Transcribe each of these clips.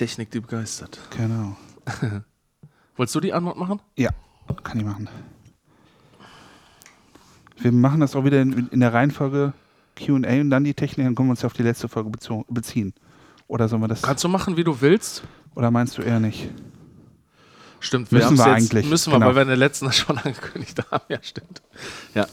Technik, die begeistert. Genau. Wolltest du die Antwort machen? Ja, kann ich machen. Wir machen das auch wieder in, in der Reihenfolge QA und dann die Technik, dann können wir uns auf die letzte Folge beziehen. Oder sollen wir das. Kannst du machen, wie du willst? Oder meinst du eher nicht? Stimmt, wir müssen wir jetzt, eigentlich. Müssen wir, genau. weil wir in der letzten schon angekündigt haben. Ja, stimmt. Ja.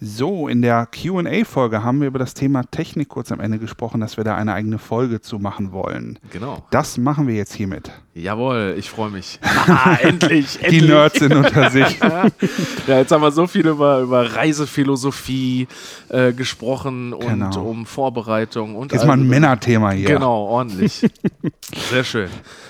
So, in der QA-Folge haben wir über das Thema Technik kurz am Ende gesprochen, dass wir da eine eigene Folge zu machen wollen. Genau. Das machen wir jetzt hiermit. Jawohl, ich freue mich. ah, endlich, endlich. Die Nerds sind unter sich. ja, jetzt haben wir so viel über, über Reisephilosophie äh, gesprochen und genau. um Vorbereitung. Und ist mal ein Männerthema hier. Genau, ordentlich. Sehr schön.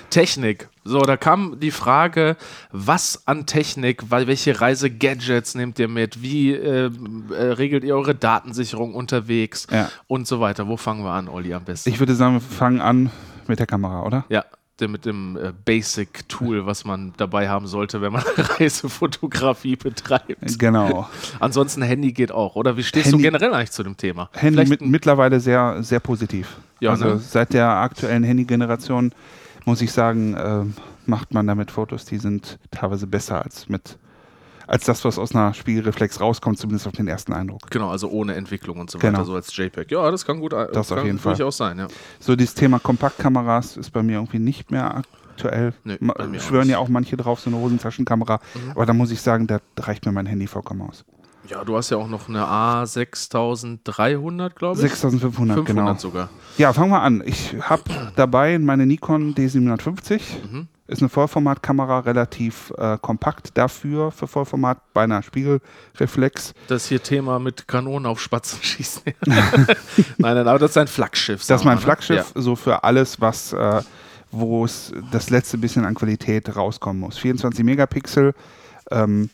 Technik. So, da kam die Frage, was an Technik, welche Reisegadgets nehmt ihr mit, wie äh, äh, regelt ihr eure Datensicherung unterwegs ja. und so weiter. Wo fangen wir an, Olli, am besten? Ich würde sagen, wir fangen an mit der Kamera, oder? Ja, mit dem äh, Basic-Tool, was man dabei haben sollte, wenn man Reisefotografie betreibt. Genau. Ansonsten Handy geht auch, oder? Wie stehst Handy, du generell eigentlich zu dem Thema? Handy mit, mittlerweile sehr, sehr positiv. Ja, also ne? seit der aktuellen Handy-Generation muss ich sagen, äh, macht man damit Fotos, die sind teilweise besser als mit als das, was aus einer Spiegelreflex rauskommt, zumindest auf den ersten Eindruck. Genau, also ohne Entwicklung und so weiter, genau. so als JPEG. Ja, das kann gut das das kann auf jeden Fall. durchaus sein, ja. So, dieses Thema Kompaktkameras ist bei mir irgendwie nicht mehr aktuell. Nee, schwören ja auch manche drauf, so eine Hosentaschenkamera. Mhm. Aber da muss ich sagen, da reicht mir mein Handy vollkommen aus. Ja, du hast ja auch noch eine A6300, glaube ich. 6500, 500 genau. sogar. Ja, fangen wir an. Ich habe dabei meine Nikon D750. Mhm. Ist eine Vollformatkamera, relativ äh, kompakt dafür für Vollformat, bei einer Spiegelreflex. Das hier Thema mit Kanonen auf Spatzen schießen. nein, nein, aber das ist ein Flaggschiff. Das ist mein ne? Flaggschiff, ja. so für alles, was, äh, wo es das letzte bisschen an Qualität rauskommen muss. 24 Megapixel, ähm,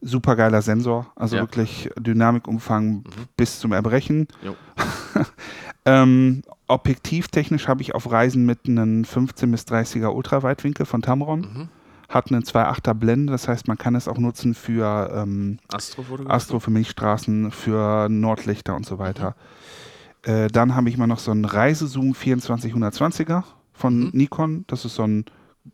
super geiler Sensor, also ja. wirklich Dynamikumfang mhm. bis zum Erbrechen. ähm, objektivtechnisch habe ich auf Reisen mit einem 15 bis 30er Ultraweitwinkel von Tamron. Mhm. Hat einen 2.8er Blende, das heißt, man kann es auch nutzen für ähm, Astro, für Milchstraßen, für Nordlichter und so weiter. Mhm. Äh, dann habe ich mal noch so einen Reisezoom 2420er von mhm. Nikon. Das ist so ein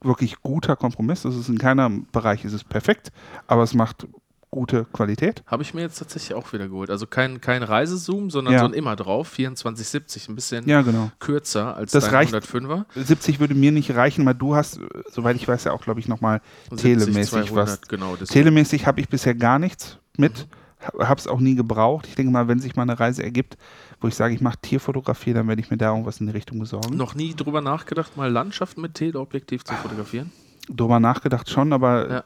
wirklich guter Kompromiss. Das ist in keinem Bereich ist es perfekt, aber es macht gute Qualität. Habe ich mir jetzt tatsächlich auch wieder geholt. Also kein, kein Reisezoom, sondern ja. so ein immer drauf, 2470, ein bisschen ja, genau. kürzer als das dein 105er. 70 würde mir nicht reichen, weil du hast, soweit ich weiß, ja auch, glaube ich, nochmal telemäßig 200, was. Genau, telemäßig habe ich bisher gar nichts mit, mhm. habe es auch nie gebraucht. Ich denke mal, wenn sich mal eine Reise ergibt, wo ich sage, ich mache Tierfotografie, dann werde ich mir da irgendwas in die Richtung besorgen. Noch nie drüber nachgedacht, mal Landschaften mit Teleobjektiv zu fotografieren? Drüber nachgedacht schon, aber ja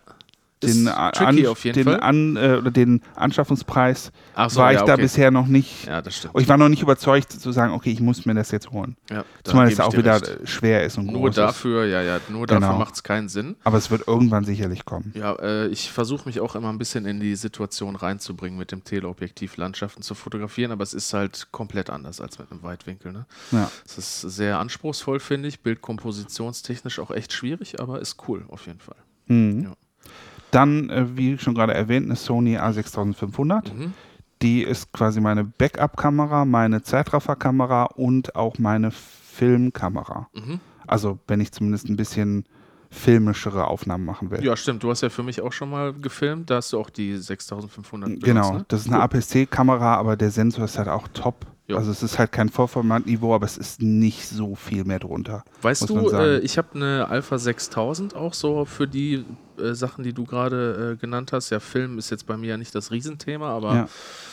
den, an, den, an, äh, oder den Anschaffungspreis so, war ich ja, da bisher noch nicht. Ja, das stimmt. Ich war noch nicht überzeugt zu sagen, okay, ich muss mir das jetzt holen. Ja, Zumal es auch wieder recht. schwer ist und nur dafür, ist. ja, ja, nur genau. dafür macht es keinen Sinn. Aber es wird irgendwann sicherlich kommen. Ja, äh, ich versuche mich auch immer ein bisschen in die Situation reinzubringen, mit dem Teleobjektiv Landschaften zu fotografieren, aber es ist halt komplett anders als mit einem Weitwinkel. Ne? Ja. Es ist sehr anspruchsvoll, finde ich, bildkompositionstechnisch auch echt schwierig, aber ist cool auf jeden Fall. Mhm. Ja. Dann, äh, wie schon gerade erwähnt, eine Sony A6500. Mhm. Die ist quasi meine Backup-Kamera, meine Zeitraffer-Kamera und auch meine Filmkamera. Mhm. Also, wenn ich zumindest ein bisschen filmischere Aufnahmen machen will. Ja, stimmt. Du hast ja für mich auch schon mal gefilmt. Da hast du auch die 6500 benutzt, Genau, ne? das ist eine APS-C-Kamera, aber der Sensor ist halt auch top. Jo. Also es ist halt kein Vollformatniveau, aber es ist nicht so viel mehr drunter. Weißt du, äh, ich habe eine Alpha 6000 auch so für die äh, Sachen, die du gerade äh, genannt hast. Ja, Film ist jetzt bei mir ja nicht das Riesenthema, aber ja.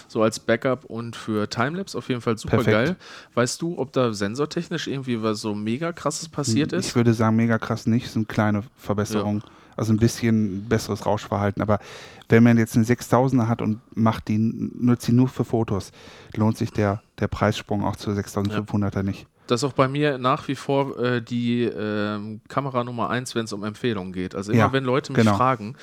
so als Backup und für Timelapse auf jeden Fall super Perfekt. geil. Weißt du, ob da sensortechnisch irgendwie was so mega krasses passiert ich ist? Ich würde sagen, mega krass nicht, es sind kleine Verbesserungen. Ja. Also ein bisschen besseres Rauschverhalten. Aber wenn man jetzt eine 6000er hat und macht die, nutzt sie nur für Fotos, lohnt sich der, der Preissprung auch zur 6500er ja. nicht. Das ist auch bei mir nach wie vor äh, die äh, Kamera Nummer eins, wenn es um Empfehlungen geht. Also immer ja, wenn Leute mich genau. fragen,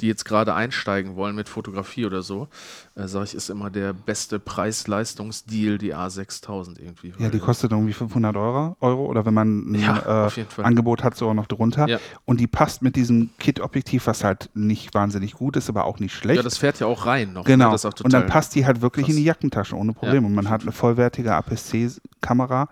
die jetzt gerade einsteigen wollen mit Fotografie oder so, äh, sage ich, ist immer der beste Preis-Leistungs-Deal die A6000 irgendwie. Ja, die kostet irgendwie 500 Euro, Euro oder wenn man ein ja, äh, Angebot hat, so auch noch drunter. Ja. Und die passt mit diesem Kit-Objektiv, was halt nicht wahnsinnig gut ist, aber auch nicht schlecht. Ja, das fährt ja auch rein noch. Ne? Genau. Ne? und dann passt die halt wirklich krass. in die Jackentasche ohne Probleme. und man hat eine vollwertige APS-C-Kamera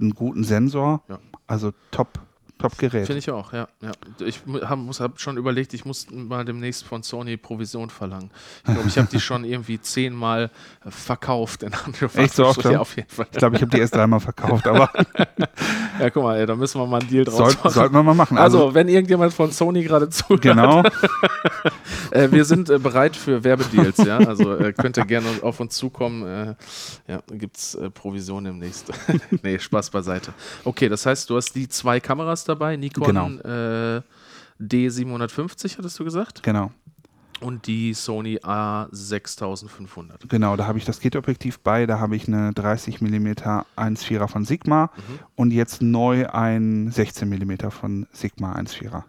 einen guten Sensor. Ja. Also top, top Gerät. Finde ich auch, ja. ja. Ich habe hab schon überlegt, ich muss mal demnächst von Sony Provision verlangen. Ich glaube, ich habe die schon irgendwie zehnmal verkauft in Echt so oft? Ja, auf jeden Fall. Ich glaube, ich habe die erst dreimal verkauft, aber. ja, guck mal, ey, da müssen wir mal einen Deal draus Soll, machen. Sollten wir mal machen. Also, also wenn irgendjemand von Sony gerade zuhört. Genau. äh, wir sind äh, bereit für Werbedeals, ja. Also äh, könnt ihr gerne auf uns zukommen. Äh, ja, gibt es äh, Provision demnächst. nee, Spaß beiseite. Okay, das heißt, du hast die zwei Kameras dabei, Nikon genau. Äh, D750, hattest du gesagt? Genau. Und die Sony A6500. Genau, da habe ich das Kit-Objektiv bei, da habe ich eine 30 mm 1.4er von Sigma mhm. und jetzt neu ein 16 mm von Sigma 1.4er.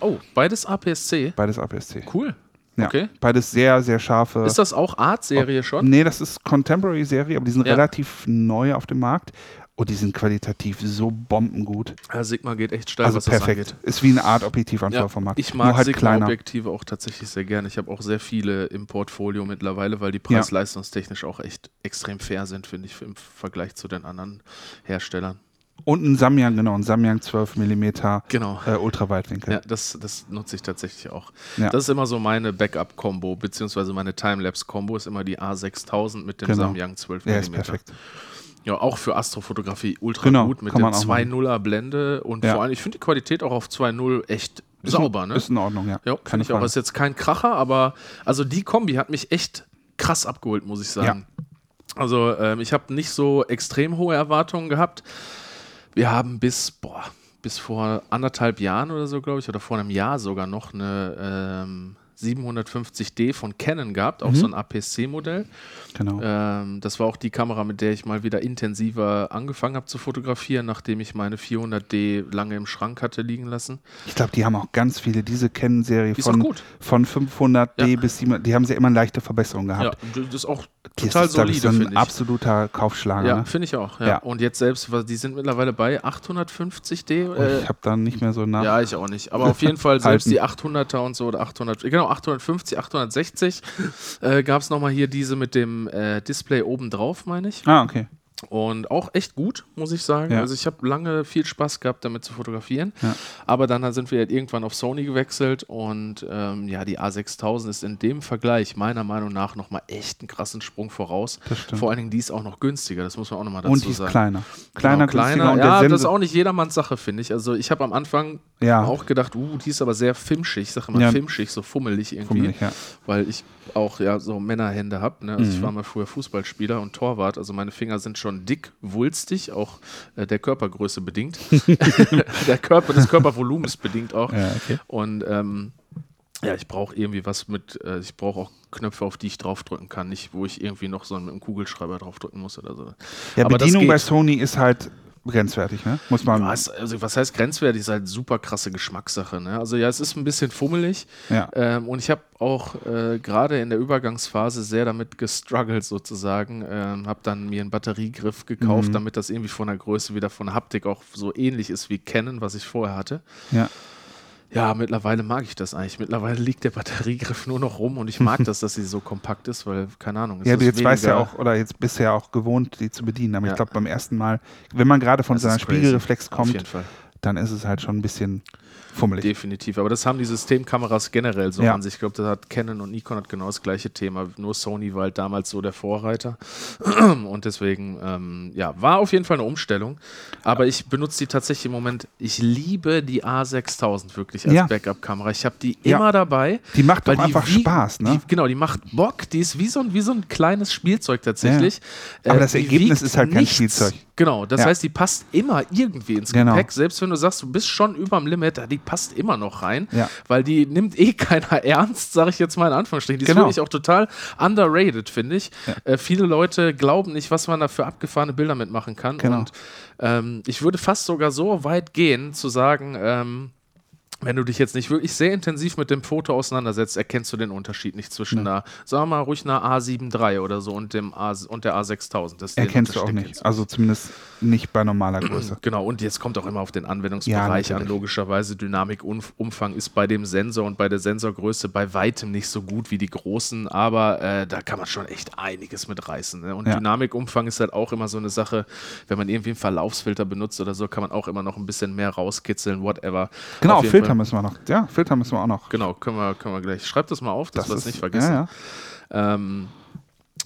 Oh, beides APS-C? Beides APS-C. Cool. Ja, okay. Beides sehr, sehr scharfe. Ist das auch Art-Serie schon? Nee, das ist Contemporary-Serie, aber die sind ja. relativ neu auf dem Markt. Und die sind qualitativ so bombengut. Ja, Sigma geht echt steil, also was perfekt. das angeht. Ist wie eine Art Objektiv an ja. Ich mag halt Sigma-Objektive auch tatsächlich sehr gerne. Ich habe auch sehr viele im Portfolio mittlerweile, weil die preis-leistungstechnisch auch echt extrem fair sind, finde ich, im Vergleich zu den anderen Herstellern. Und ein Samyang, genau, ein Samyang 12 mm genau. äh, Ultraweitwinkel. Ja, das, das nutze ich tatsächlich auch. Ja. Das ist immer so meine Backup-Kombo, beziehungsweise meine Timelapse-Kombo ist immer die A6000 mit dem genau. Samyang 12 mm. Ja, ist perfekt. Ja, auch für Astrofotografie ultra genau, gut mit dem 2.0er Blende und ja. vor allem, ich finde die Qualität auch auf 2.0 echt ist sauber, ne? Ist in Ordnung, ja. Ja, finde ich Frage. auch. Ist jetzt kein Kracher, aber also die Kombi hat mich echt krass abgeholt, muss ich sagen. Ja. Also ähm, ich habe nicht so extrem hohe Erwartungen gehabt. Wir haben bis, boah, bis vor anderthalb Jahren oder so, glaube ich, oder vor einem Jahr sogar noch eine ähm, 750D von Canon gehabt, auch mhm. so ein APS-C-Modell. Genau. Ähm, das war auch die Kamera, mit der ich mal wieder intensiver angefangen habe zu fotografieren, nachdem ich meine 400D lange im Schrank hatte liegen lassen. Ich glaube, die haben auch ganz viele, diese Canon-Serie von, von 500D ja. bis 700, die haben sie immer eine leichte Verbesserung gehabt. Ja, das ist auch total ist, solide, so ein absoluter Kaufschlager. Ja, ne? finde ich auch. Ja. ja. Und jetzt selbst, die sind mittlerweile bei 850D. Oh, äh, ich habe da nicht mehr so nach. Ja, ich auch nicht. Aber auf jeden Fall selbst die 800er und so oder 800, genau 850, 860 äh, gab es nochmal hier diese mit dem äh, Display oben drauf, meine ich. Ah, okay. Und auch echt gut, muss ich sagen. Ja. Also ich habe lange viel Spaß gehabt, damit zu fotografieren. Ja. Aber dann sind wir halt irgendwann auf Sony gewechselt und ähm, ja, die A6000 ist in dem Vergleich meiner Meinung nach nochmal echt einen krassen Sprung voraus. Vor allen Dingen, die ist auch noch günstiger, das muss man auch nochmal dazu sagen. Und die ist kleiner. Kleiner, genau, kleiner. ja, das ist auch nicht jedermanns Sache, finde ich. Also ich habe am Anfang ja. auch gedacht, uh, die ist aber sehr filmschig, ich sage immer ja. filmschig, so fummelig irgendwie. Fummelig. Weil ich auch ja so Männerhände habe. Ne? Also mhm. ich war mal früher Fußballspieler und Torwart, also meine Finger sind schon dick, wulstig, auch äh, der Körpergröße bedingt. der Körper, des Körpervolumens bedingt auch. Ja, okay. Und ähm, ja, ich brauche irgendwie was mit, äh, ich brauche auch Knöpfe, auf die ich draufdrücken kann, nicht wo ich irgendwie noch so mit einem Kugelschreiber draufdrücken muss oder so. Ja, Aber Bedienung bei Sony ist halt grenzwertig, ne? Muss man. Was, also was heißt grenzwertig? Ist halt super krasse Geschmackssache, ne? Also ja, es ist ein bisschen fummelig. Ja. Ähm, und ich habe auch äh, gerade in der Übergangsphase sehr damit gestruggelt sozusagen. Ähm, habe dann mir einen Batteriegriff gekauft, mhm. damit das irgendwie von der Größe wieder von der Haptik auch so ähnlich ist wie Canon, was ich vorher hatte. Ja. Ja, mittlerweile mag ich das eigentlich. Mittlerweile liegt der Batteriegriff nur noch rum und ich mag das, dass sie so kompakt ist, weil, keine Ahnung. Ja, du jetzt weißt ja auch, oder jetzt bist du ja auch gewohnt, die zu bedienen. Aber ja. ich glaube, beim ersten Mal, wenn man gerade von das seiner Spiegelreflex kommt, dann ist es halt schon ein bisschen fummelig. Definitiv, aber das haben die Systemkameras generell so ja. an sich. Ich glaube, das hat Canon und Nikon hat genau das gleiche Thema. Nur Sony war halt damals so der Vorreiter. Und deswegen, ähm, ja, war auf jeden Fall eine Umstellung. Aber ich benutze die tatsächlich im Moment. Ich liebe die A6000 wirklich als ja. Backup-Kamera. Ich habe die ja. immer dabei. Die macht doch einfach wie, Spaß, ne? Die, genau, die macht Bock. Die ist wie so ein, wie so ein kleines Spielzeug tatsächlich. Aber äh, das Ergebnis ist halt kein nichts. Spielzeug. Genau, das heißt, die passt immer irgendwie ins genau. Gepäck. Selbst wenn du sagst, du bist schon überm Limit, die passt immer noch rein, ja. weil die nimmt eh keiner ernst, sage ich jetzt mal in Anführungsstrichen. Die genau. ist wirklich auch total underrated, finde ich. Ja. Äh, viele Leute glauben nicht, was man da für abgefahrene Bilder mitmachen kann. Genau. Und ähm, ich würde fast sogar so weit gehen, zu sagen, ähm, wenn du dich jetzt nicht wirklich sehr intensiv mit dem Foto auseinandersetzt, erkennst du den Unterschied nicht zwischen ja. einer, sagen wir mal ruhig einer A7 III oder so und, dem A, und der A6000. Das erkennst du auch nicht. Also zumindest nicht bei normaler Größe. Genau, und jetzt kommt auch immer auf den Anwendungsbereich ja, an. Logischerweise, Dynamikumfang ist bei dem Sensor und bei der Sensorgröße bei weitem nicht so gut wie die großen, aber äh, da kann man schon echt einiges mit reißen. Ne? Und ja. Dynamikumfang ist halt auch immer so eine Sache, wenn man irgendwie einen Verlaufsfilter benutzt oder so, kann man auch immer noch ein bisschen mehr rauskitzeln, whatever. Genau, Filter Filter müssen wir noch. Ja, Filter müssen wir auch noch. Genau, können wir, können wir gleich. Schreib das mal auf, dass wir es nicht vergessen. Ja, ja. Ähm,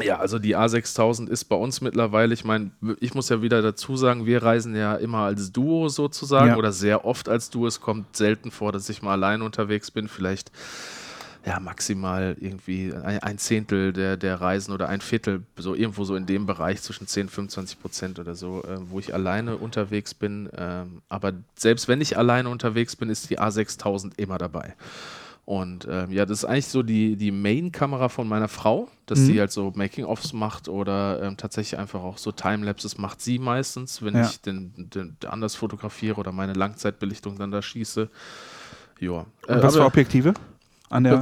ja, also die A6000 ist bei uns mittlerweile, ich meine, ich muss ja wieder dazu sagen, wir reisen ja immer als Duo sozusagen ja. oder sehr oft als Duo. Es kommt selten vor, dass ich mal allein unterwegs bin. Vielleicht ja, maximal irgendwie ein, Zehntel der, der Reisen oder ein Viertel, so irgendwo so in dem Bereich zwischen 10 und 25 Prozent oder so, äh, wo ich alleine unterwegs bin. Ähm, aber selbst wenn ich alleine unterwegs bin, ist die A6000 immer dabei. Und ähm, ja, das ist eigentlich so die, die Main-Kamera von meiner Frau, dass mhm. sie halt so Making-ofs macht oder ähm, tatsächlich einfach auch so Timelapses macht sie meistens, wenn ja. ich den, den, anders fotografiere oder meine Langzeitbelichtung dann da schieße. Ja. Äh, was für Objektive?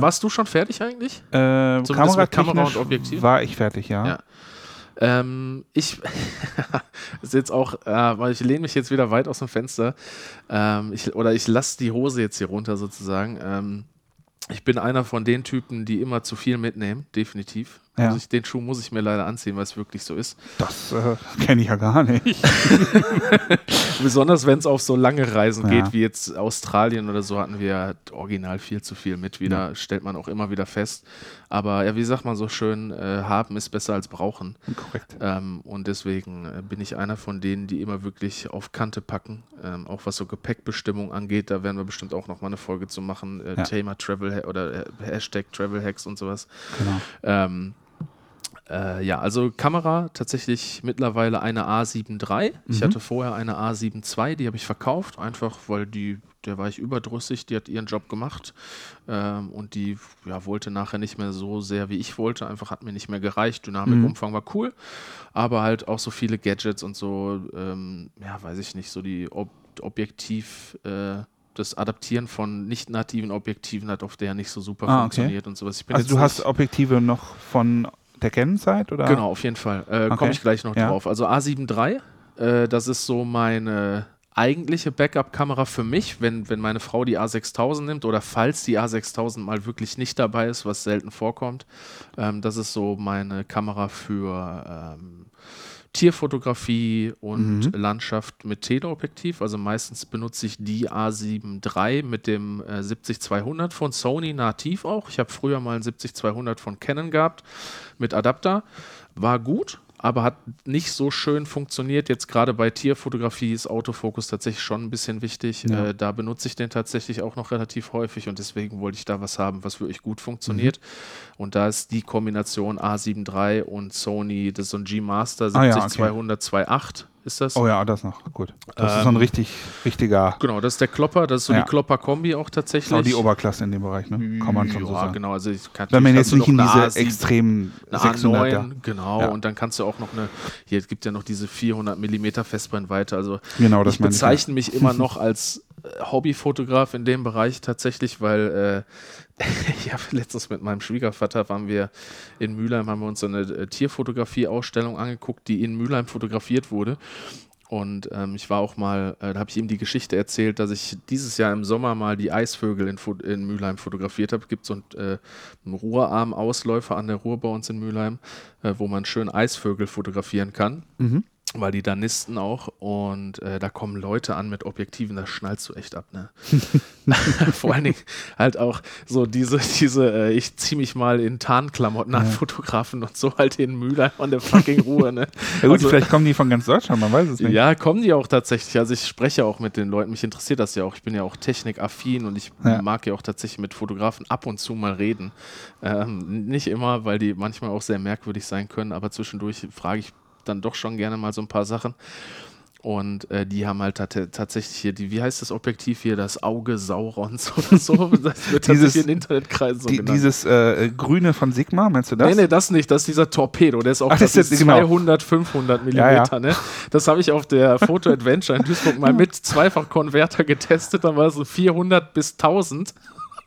Warst du schon fertig eigentlich? Äh, Kamera, Kamera und Objektiv? War ich fertig, ja. ja. Ähm, ich ist jetzt auch, äh, weil ich lehne mich jetzt wieder weit aus dem Fenster, ähm, ich, oder ich lasse die Hose jetzt hier runter sozusagen. Ähm, ich bin einer von den Typen, die immer zu viel mitnehmen, definitiv. Ja. Ich, den Schuh muss ich mir leider anziehen, weil es wirklich so ist. Das äh, kenne ich ja gar nicht. Besonders wenn es auf so lange Reisen ja. geht, wie jetzt Australien oder so, hatten wir original viel zu viel mit. Wieder ja. stellt man auch immer wieder fest. Aber ja, wie sagt man so schön, äh, haben ist besser als brauchen. Korrekt. Ähm, und deswegen äh, bin ich einer von denen, die immer wirklich auf Kante packen. Ähm, auch was so Gepäckbestimmung angeht, da werden wir bestimmt auch noch mal eine Folge zu machen. Äh, Thema Travel oder Hashtag Travel Hacks und sowas. Genau. Ähm, äh, ja, also Kamera tatsächlich mittlerweile eine A7 III. Ich mhm. hatte vorher eine A7 II, die habe ich verkauft, einfach weil die, der war ich überdrüssig, die hat ihren Job gemacht ähm, und die ja, wollte nachher nicht mehr so sehr, wie ich wollte, einfach hat mir nicht mehr gereicht. Dynamikumfang mhm. war cool, aber halt auch so viele Gadgets und so, ähm, ja, weiß ich nicht, so die Ob Objektiv. Äh, das Adaptieren von nicht nativen Objektiven hat auf der nicht so super ah, funktioniert okay. und sowas. also du hast Objektive noch von der Canon-Zeit? Genau, auf jeden Fall. Äh, okay. Komme ich gleich noch ja. drauf. Also A7 III, äh, das ist so meine eigentliche Backup-Kamera für mich, wenn, wenn meine Frau die A6000 nimmt oder falls die A6000 mal wirklich nicht dabei ist, was selten vorkommt. Ähm, das ist so meine Kamera für ähm, Tierfotografie und mhm. Landschaft mit Teleobjektiv. Also meistens benutze ich die A7 III mit dem äh, 70-200 von Sony nativ auch. Ich habe früher mal ein 70-200 von Canon gehabt mit Adapter. War gut, aber hat nicht so schön funktioniert. Jetzt gerade bei Tierfotografie ist Autofokus tatsächlich schon ein bisschen wichtig. Ja. Äh, da benutze ich den tatsächlich auch noch relativ häufig und deswegen wollte ich da was haben, was wirklich gut funktioniert. Mhm. Und da ist die Kombination A7 III und Sony, das ist so ein G-Master 70 ah, ja, okay. 200 2.8 ist das. Oh ja, das noch, gut. Das ähm, ist so ein ähm, richtig, richtiger. Genau, das ist der Klopper, das ist so ja. die Klopper-Kombi auch tatsächlich. Auch die Oberklasse in dem Bereich, ne? Kann man schon ja, so sagen. genau. Also ich kann Wenn man jetzt nicht in diese A7, extremen 600 A9, genau. Ja. Und dann kannst du auch noch eine, hier gibt ja noch diese 400 mm Festbrennweite. Also genau, das ich bezeichne mich immer noch als äh, Hobbyfotograf in dem Bereich tatsächlich, weil äh, habe letztens mit meinem Schwiegervater waren wir in Mülheim, haben wir uns so eine äh, Tierfotografie-Ausstellung angeguckt, die in Mülheim fotografiert wurde. Und ähm, ich war auch mal, äh, da habe ich ihm die Geschichte erzählt, dass ich dieses Jahr im Sommer mal die Eisvögel in, in Mülheim fotografiert habe. Es gibt so einen, äh, einen Ruhrarm-Ausläufer an der Ruhr bei uns in Mülheim, äh, wo man schön Eisvögel fotografieren kann. Mhm weil die da nisten auch und äh, da kommen Leute an mit Objektiven, da schnallst du echt ab, ne? Vor allen Dingen halt auch so diese, diese, äh, ich zieh mich mal in Tarnklamotten ja. an Fotografen und so halt in Mühle an der fucking Ruhe, ne? ja gut, also, vielleicht kommen die von ganz Deutschland, man weiß es nicht. Ja, kommen die auch tatsächlich. Also ich spreche auch mit den Leuten, mich interessiert das ja auch. Ich bin ja auch technikaffin und ich ja. mag ja auch tatsächlich mit Fotografen ab und zu mal reden. Ähm, nicht immer, weil die manchmal auch sehr merkwürdig sein können, aber zwischendurch frage ich dann doch schon gerne mal so ein paar Sachen. Und äh, die haben halt tatsächlich hier, die, wie heißt das Objektiv hier, das Auge Saurons oder so. Das wird dieses, in Internetkreisen so die, genannt. Dieses äh, grüne von Sigma, meinst du das? Nee, nee, das nicht. Das ist dieser Torpedo. Der ist auch Ach, das ist 200, genau. 500 Millimeter. Ja, ja. Ne? Das habe ich auf der Foto Adventure in Duisburg mal mit Zweifach-Konverter getestet. Dann war es so 400 bis 1000.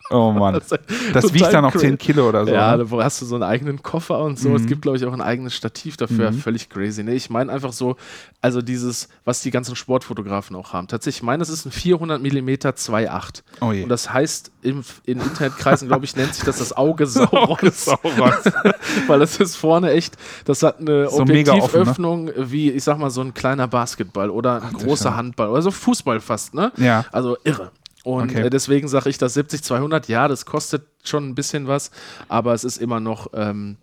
Oh Mann. Das, das wiegt dann auch 10 Kilo oder so. Ja, ne? da hast du so einen eigenen Koffer und so. Mhm. Es gibt, glaube ich, auch ein eigenes Stativ dafür. Mhm. Völlig crazy. Nee, ich meine einfach so, also dieses, was die ganzen Sportfotografen auch haben. Tatsächlich, ich meine, das ist ein 400 mm 2.8. Oh je. Und das heißt, im, in Internetkreisen, glaube ich, nennt sich das das Auge Saurons. Weil das ist vorne echt, das hat eine so Objektivöffnung ne? wie, ich sag mal, so ein kleiner Basketball oder ein Ach, großer Handball oder so Fußball fast, ne? Ja. Also irre. Und okay. äh, deswegen sage ich, das 70-200, ja, das kostet schon ein bisschen was, aber es ist immer noch ähm,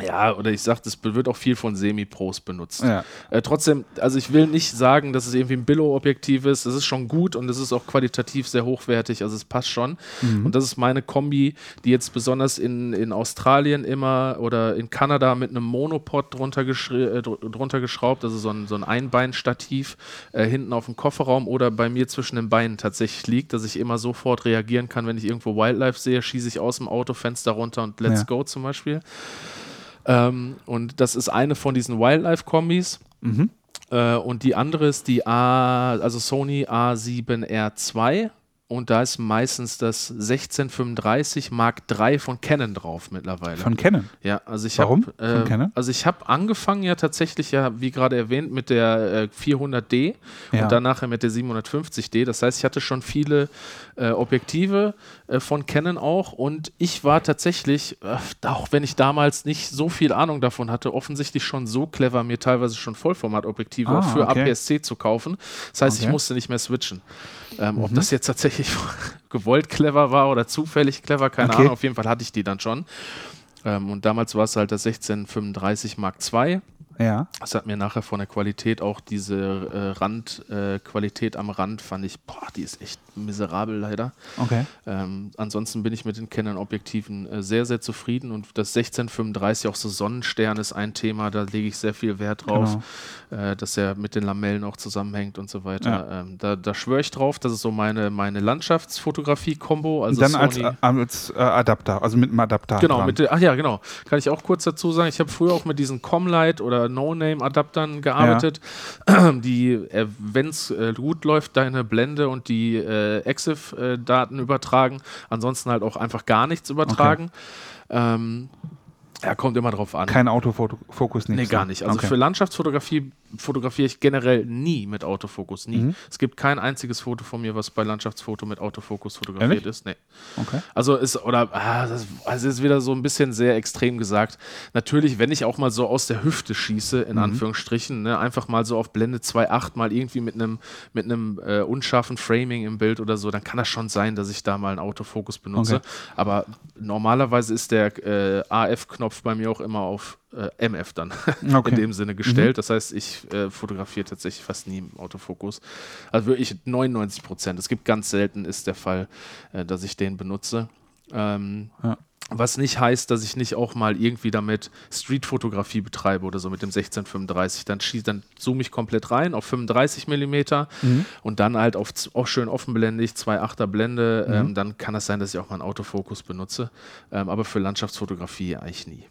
ja, oder ich sage, das wird auch viel von Semi-Pros benutzt. Ja. Äh, trotzdem, also ich will nicht sagen, dass es irgendwie ein Billo-Objektiv ist. Es ist schon gut und es ist auch qualitativ sehr hochwertig, also es passt schon. Mhm. Und das ist meine Kombi, die jetzt besonders in, in Australien immer oder in Kanada mit einem Monopod drunter, äh, drunter geschraubt, also so ein, so ein Einbeinstativ äh, hinten auf dem Kofferraum oder bei mir zwischen den Beinen tatsächlich liegt, dass ich immer sofort reagieren kann, wenn ich irgendwo Wildlife sehe, schieße ich aus dem Autofenster runter und let's ja. go zum Beispiel. Ähm, und das ist eine von diesen Wildlife-Kombis. Mhm. Äh, und die andere ist die A, also Sony A7R2 und da ist meistens das 1635 Mark III von Canon drauf mittlerweile. Von Canon? Ja, also ich habe äh, also ich habe angefangen ja tatsächlich ja wie gerade erwähnt mit der äh, 400D ja. und danach mit der 750D. Das heißt, ich hatte schon viele äh, Objektive äh, von Canon auch und ich war tatsächlich, äh, auch wenn ich damals nicht so viel Ahnung davon hatte, offensichtlich schon so clever, mir teilweise schon Vollformat-Objektive ah, für okay. APS-C zu kaufen. Das heißt, okay. ich musste nicht mehr switchen. Ähm, mhm. Ob das jetzt tatsächlich gewollt clever war oder zufällig clever, keine okay. Ahnung. Auf jeden Fall hatte ich die dann schon. Ähm, und damals war es halt das 1635 Mark II. Ja. Das hat mir nachher von der Qualität auch diese äh, Randqualität äh, am Rand fand ich, boah, die ist echt miserabel leider. Okay. Ähm, ansonsten bin ich mit den Canon-Objektiven äh, sehr, sehr zufrieden und das 1635, auch so Sonnenstern ist ein Thema, da lege ich sehr viel Wert drauf, genau. äh, dass er mit den Lamellen auch zusammenhängt und so weiter. Ja. Ähm, da, da schwöre ich drauf, das ist so meine, meine Landschaftsfotografie-Kombo. Also Dann Sony als, als äh, Adapter, also mit einem Adapter. Genau, mit, ach ja, genau. Kann ich auch kurz dazu sagen, ich habe früher auch mit diesen Comlight oder No-Name-Adaptern gearbeitet, ja. die, äh, wenn es äh, gut läuft, deine Blende und die äh, EXIF-Daten übertragen, ansonsten halt auch einfach gar nichts übertragen. Okay. Ähm, ja, kommt immer drauf an. Kein Autofokus, nicht. Nee, gar nicht. Also okay. für Landschaftsfotografie fotografiere ich generell nie mit Autofokus. Nie. Mhm. Es gibt kein einziges Foto von mir, was bei Landschaftsfoto mit Autofokus fotografiert Ehrlich? ist. Nee. Okay. Also ist, oder, ah, das also ist wieder so ein bisschen sehr extrem gesagt. Natürlich, wenn ich auch mal so aus der Hüfte schieße, in mhm. Anführungsstrichen, ne, einfach mal so auf Blende 2.8 mal irgendwie mit einem mit äh, unscharfen Framing im Bild oder so, dann kann das schon sein, dass ich da mal einen Autofokus benutze. Okay. Aber normalerweise ist der äh, AF-Knopf bei mir auch immer auf äh, MF dann okay. in dem Sinne gestellt. Mhm. Das heißt, ich äh, fotografiere tatsächlich fast nie im Autofokus. Also wirklich 99 Prozent. Es gibt ganz selten ist der Fall, äh, dass ich den benutze. Ähm, ja. Was nicht heißt, dass ich nicht auch mal irgendwie damit Streetfotografie betreibe oder so mit dem 1635. Dann, schieß, dann zoome ich komplett rein auf 35 mm mhm. und dann halt auf auch schön offenblendig, 2,8er Blende. Mhm. Ähm, dann kann es das sein, dass ich auch mal einen Autofokus benutze. Ähm, aber für Landschaftsfotografie eigentlich nie.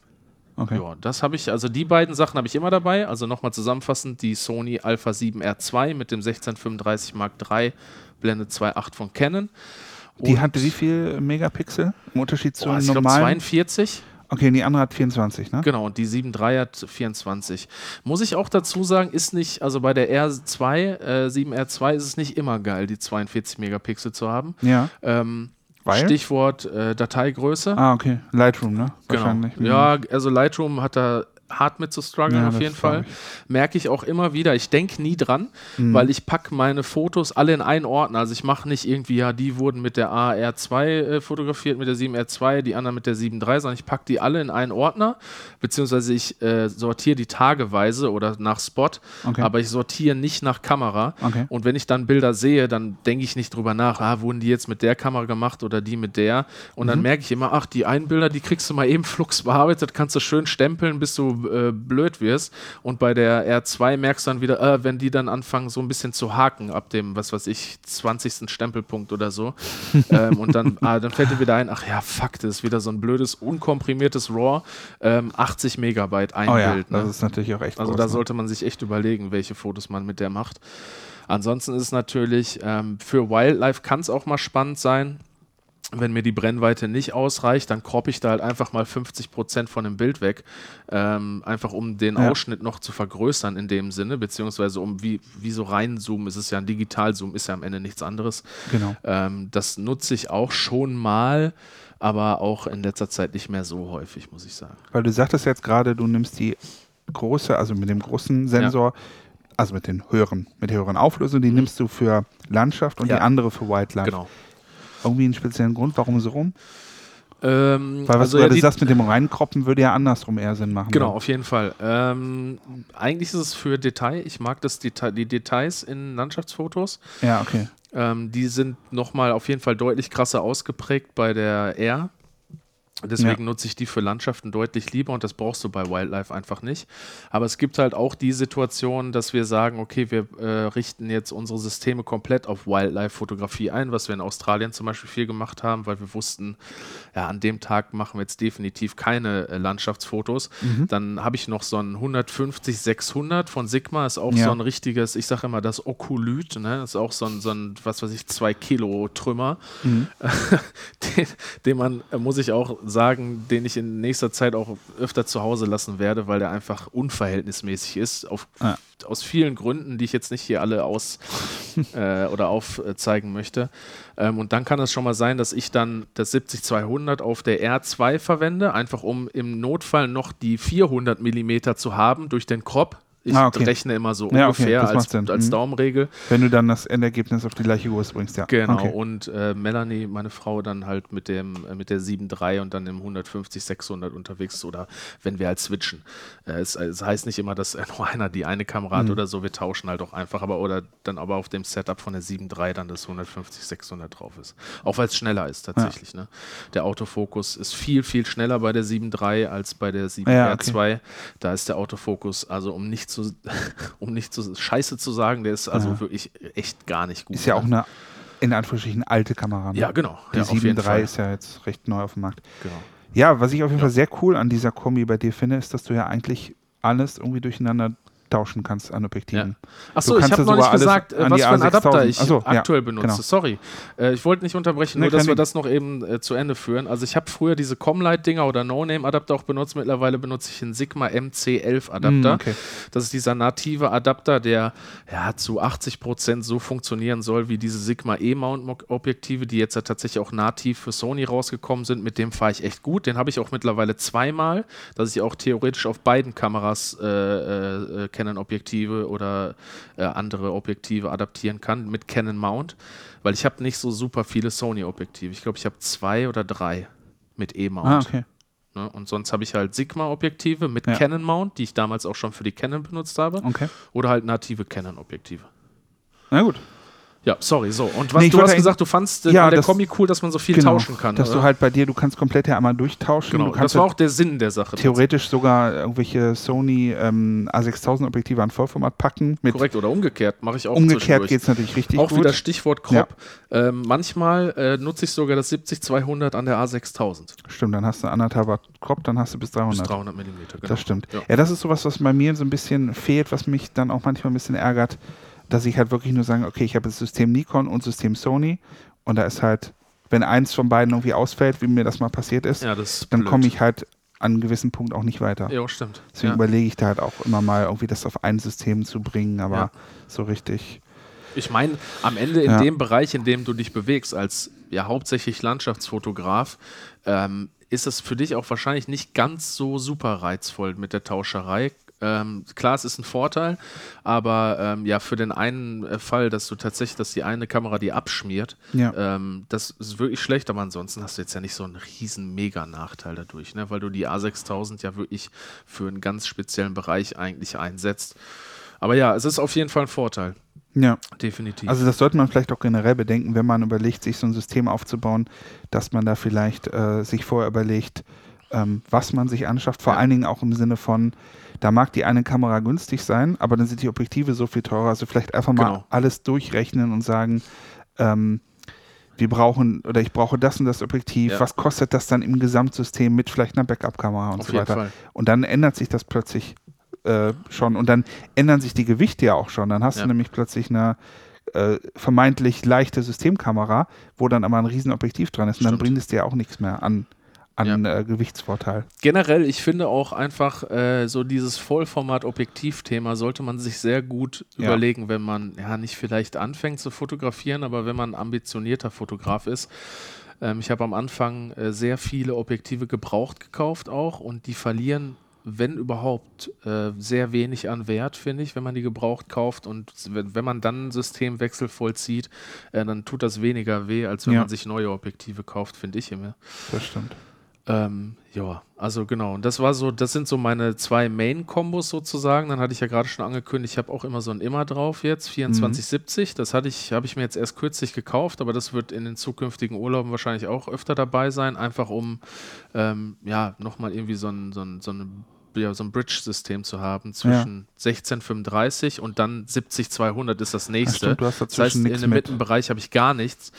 Okay. Ja, das habe ich, also die beiden Sachen habe ich immer dabei. Also nochmal zusammenfassend, die Sony Alpha 7R2 mit dem 1635 Mark III Blende 2.8 von Canon. Und die hatte wie viel Megapixel im Unterschied zu oh, normalen? Ich glaube 42. Okay, und die andere hat 24, ne? Genau, und die 7.3 hat 24. Muss ich auch dazu sagen, ist nicht, also bei der R2, äh, 7R2 ist es nicht immer geil, die 42 Megapixel zu haben. Ja. Ähm, weil? Stichwort äh, Dateigröße. Ah, okay. Lightroom, ne? Genau. Wahrscheinlich. Ja, also Lightroom hat da hart mit zu strugglen, ja, auf jeden Fall. Merke ich auch immer wieder. Ich denke nie dran, mhm. weil ich packe meine Fotos alle in einen Ordner. Also ich mache nicht irgendwie, ja, die wurden mit der AR2 äh, fotografiert, mit der 7R2, die anderen mit der 7.3, sondern ich packe die alle in einen Ordner, beziehungsweise ich äh, sortiere die tageweise oder nach Spot, okay. aber ich sortiere nicht nach Kamera. Okay. Und wenn ich dann Bilder sehe, dann denke ich nicht drüber nach, ah, wurden die jetzt mit der Kamera gemacht oder die mit der. Und mhm. dann merke ich immer, ach, die einen Bilder, die kriegst du mal eben flux bearbeitet, kannst du schön stempeln, bis du du äh, blöd wirst. Und bei der R2 merkst du dann wieder, äh, wenn die dann anfangen, so ein bisschen zu haken ab dem, was weiß ich, 20. Stempelpunkt oder so. ähm, und dann, ah, dann fällt dir wieder ein, ach ja, fuck, das ist wieder so ein blödes, unkomprimiertes RAW, ähm, 80 Megabyte ein oh Bild. Ja, ne? Das ist natürlich auch echt Also groß, da ne? sollte man sich echt überlegen, welche Fotos man mit der macht. Ansonsten ist es natürlich, ähm, für Wildlife kann es auch mal spannend sein wenn mir die Brennweite nicht ausreicht, dann kroppe ich da halt einfach mal 50 Prozent von dem Bild weg, ähm, einfach um den ja. Ausschnitt noch zu vergrößern in dem Sinne, beziehungsweise um wie, wie so reinzoomen, es ist ja ein Digitalzoom, ist ja am Ende nichts anderes. Genau. Ähm, das nutze ich auch schon mal, aber auch in letzter Zeit nicht mehr so häufig, muss ich sagen. Weil du sagtest jetzt gerade, du nimmst die große, also mit dem großen Sensor, ja. also mit den höheren, mit der höheren Auflösung, die mhm. nimmst du für Landschaft und ja. die andere für Wildlife. Genau. Irgendwie einen speziellen Grund, warum so rum? Ähm, Weil was also du gerade ja, sagst, mit dem Reinkroppen würde ja andersrum eher Sinn machen. Genau, ne? auf jeden Fall. Ähm, eigentlich ist es für Detail. Ich mag das Deta die Details in Landschaftsfotos. Ja, okay. Ähm, die sind nochmal auf jeden Fall deutlich krasser ausgeprägt bei der R. Deswegen ja. nutze ich die für Landschaften deutlich lieber und das brauchst du bei Wildlife einfach nicht. Aber es gibt halt auch die Situation, dass wir sagen, okay, wir äh, richten jetzt unsere Systeme komplett auf Wildlife-Fotografie ein, was wir in Australien zum Beispiel viel gemacht haben, weil wir wussten, ja, an dem Tag machen wir jetzt definitiv keine äh, Landschaftsfotos. Mhm. Dann habe ich noch so ein 150-600 von Sigma, ist auch ja. so ein richtiges, ich sage immer das Okolyt, ne? ist auch so ein, so ein, was weiß ich, zwei Kilo Trümmer, mhm. den, den man, äh, muss ich auch sagen, den ich in nächster Zeit auch öfter zu Hause lassen werde, weil der einfach unverhältnismäßig ist. Auf, ja. Aus vielen Gründen, die ich jetzt nicht hier alle aus äh, oder aufzeigen möchte. Ähm, und dann kann es schon mal sein, dass ich dann das 70-200 auf der R2 verwende, einfach um im Notfall noch die 400 mm zu haben durch den Crop ich ah, okay. rechne immer so ja, ungefähr okay, als, als mhm. Daumenregel. Wenn du dann das Endergebnis auf die gleiche Größe bringst, ja. Genau, okay. und äh, Melanie, meine Frau, dann halt mit, dem, äh, mit der 7.3 und dann im 150, 600 unterwegs oder wenn wir halt switchen. Äh, es, es, heißt nicht immer, dass nur einer die eine Kamera hat mhm. oder so, wir tauschen halt auch einfach, aber oder dann aber auf dem Setup von der 7.3 dann das 150, 600 drauf ist. Auch weil es schneller ist tatsächlich. Ja. Ne? Der Autofokus ist viel, viel schneller bei der 7.3 als bei der 7R2. Ja, da ist der Autofokus also um nichts zu, um nicht zu scheiße zu sagen, der ist also ja. wirklich echt gar nicht gut. Ist ja auch eine in Anführungsstrichen alte Kamera. Ne? Ja, genau. Die ja, 7.3 ist ja jetzt recht neu auf dem Markt. Genau. Ja, was ich auf jeden ja. Fall sehr cool an dieser Kombi bei dir finde, ist, dass du ja eigentlich alles irgendwie durcheinander tauschen kannst an Objektiven. Ja. Achso, ich habe noch nicht gesagt, was für einen Adapter ich Achso, aktuell ja, benutze. Genau. Sorry. Äh, ich wollte nicht unterbrechen, nee, nur dass wir das noch eben äh, zu Ende führen. Also ich habe früher diese Comlight-Dinger oder No-Name-Adapter auch benutzt. Mittlerweile benutze ich einen Sigma MC11-Adapter. Mm, okay. Das ist dieser native Adapter, der ja, zu 80 Prozent so funktionieren soll wie diese Sigma E-Mount-Objektive, die jetzt ja tatsächlich auch nativ für Sony rausgekommen sind. Mit dem fahre ich echt gut. Den habe ich auch mittlerweile zweimal, dass ich auch theoretisch auf beiden Kameras äh, äh, Canon-Objektive oder äh, andere Objektive adaptieren kann mit Canon Mount, weil ich habe nicht so super viele Sony-Objektive. Ich glaube, ich habe zwei oder drei mit E-Mount. Ah, okay. Ne? Und sonst habe ich halt Sigma-Objektive mit ja. Canon Mount, die ich damals auch schon für die Canon benutzt habe. Okay. Oder halt native Canon-Objektive. Na gut. Ja, sorry, so. Und was nee, du hast gesagt, du fandst äh, ja, der das, Kombi cool, dass man so viel genau, tauschen kann. Dass oder? du halt bei dir, du kannst komplett ja einmal durchtauschen. Genau, das war auch der Sinn der Sache. Theoretisch sogar irgendwelche Sony ähm, A6000 Objektive an Vollformat packen. Korrekt, oder umgekehrt, mache ich auch Umgekehrt geht es natürlich richtig Auch gut. wieder Stichwort Crop. Ja. Ähm, manchmal äh, nutze ich sogar das 70-200 an der A6000. Stimmt, dann hast du anderthalb Watt Crop, dann hast du bis 300. Bis 300 mm, genau. Das stimmt. Ja. ja, das ist sowas, was bei mir so ein bisschen fehlt, was mich dann auch manchmal ein bisschen ärgert dass ich halt wirklich nur sagen, okay, ich habe das System Nikon und System Sony und da ist halt, wenn eins von beiden irgendwie ausfällt, wie mir das mal passiert ist, ja, ist dann komme ich halt an einem gewissen Punkt auch nicht weiter. Ja, stimmt. Deswegen ja. überlege ich da halt auch immer mal irgendwie das auf ein System zu bringen, aber ja. so richtig. Ich meine, am Ende in ja. dem Bereich, in dem du dich bewegst, als ja hauptsächlich Landschaftsfotograf, ähm, ist es für dich auch wahrscheinlich nicht ganz so super reizvoll mit der Tauscherei. Ähm, klar, es ist ein Vorteil, aber ähm, ja, für den einen äh, Fall, dass du tatsächlich, dass die eine Kamera die abschmiert, ja. ähm, das ist wirklich schlecht, aber ansonsten hast du jetzt ja nicht so einen riesen Mega-Nachteil dadurch, ne? weil du die A6000 ja wirklich für einen ganz speziellen Bereich eigentlich einsetzt. Aber ja, es ist auf jeden Fall ein Vorteil. Ja. Definitiv. Also das sollte man vielleicht auch generell bedenken, wenn man überlegt, sich so ein System aufzubauen, dass man da vielleicht äh, sich vorher überlegt, ähm, was man sich anschafft. Vor ja. allen Dingen auch im Sinne von, da mag die eine Kamera günstig sein, aber dann sind die Objektive so viel teurer. Also vielleicht einfach mal genau. alles durchrechnen und sagen, ähm, wir brauchen oder ich brauche das und das Objektiv, ja. was kostet das dann im Gesamtsystem mit vielleicht einer Backup-Kamera und Auf so weiter. Fall. Und dann ändert sich das plötzlich äh, schon und dann ändern sich die Gewichte ja auch schon. Dann hast ja. du nämlich plötzlich eine äh, vermeintlich leichte Systemkamera, wo dann aber ein Riesenobjektiv dran ist und Stimmt. dann bringt es dir auch nichts mehr an an ja. äh, Gewichtsvorteil. Generell, ich finde auch einfach äh, so dieses Vollformat-Objektiv-Thema sollte man sich sehr gut ja. überlegen, wenn man ja nicht vielleicht anfängt zu fotografieren, aber wenn man ein ambitionierter Fotograf ist. Ähm, ich habe am Anfang äh, sehr viele Objektive gebraucht gekauft auch und die verlieren wenn überhaupt, äh, sehr wenig an Wert, finde ich, wenn man die gebraucht kauft. Und wenn, wenn man dann einen Systemwechsel vollzieht, äh, dann tut das weniger weh, als wenn ja. man sich neue Objektive kauft, finde ich immer. Das stimmt. Ähm, ja, also genau. Und das war so, das sind so meine zwei Main-Kombos sozusagen. Dann hatte ich ja gerade schon angekündigt, ich habe auch immer so ein Immer drauf jetzt, 2470. Mhm. Das hatte ich, habe ich mir jetzt erst kürzlich gekauft, aber das wird in den zukünftigen Urlauben wahrscheinlich auch öfter dabei sein, einfach um ähm, ja nochmal irgendwie so ein, so ein, so ein ja, so ein Bridge-System zu haben zwischen ja. 1635 und dann 70200 ist das nächste. Ja, stimmt, das heißt, in dem Mittenbereich habe ich gar nichts.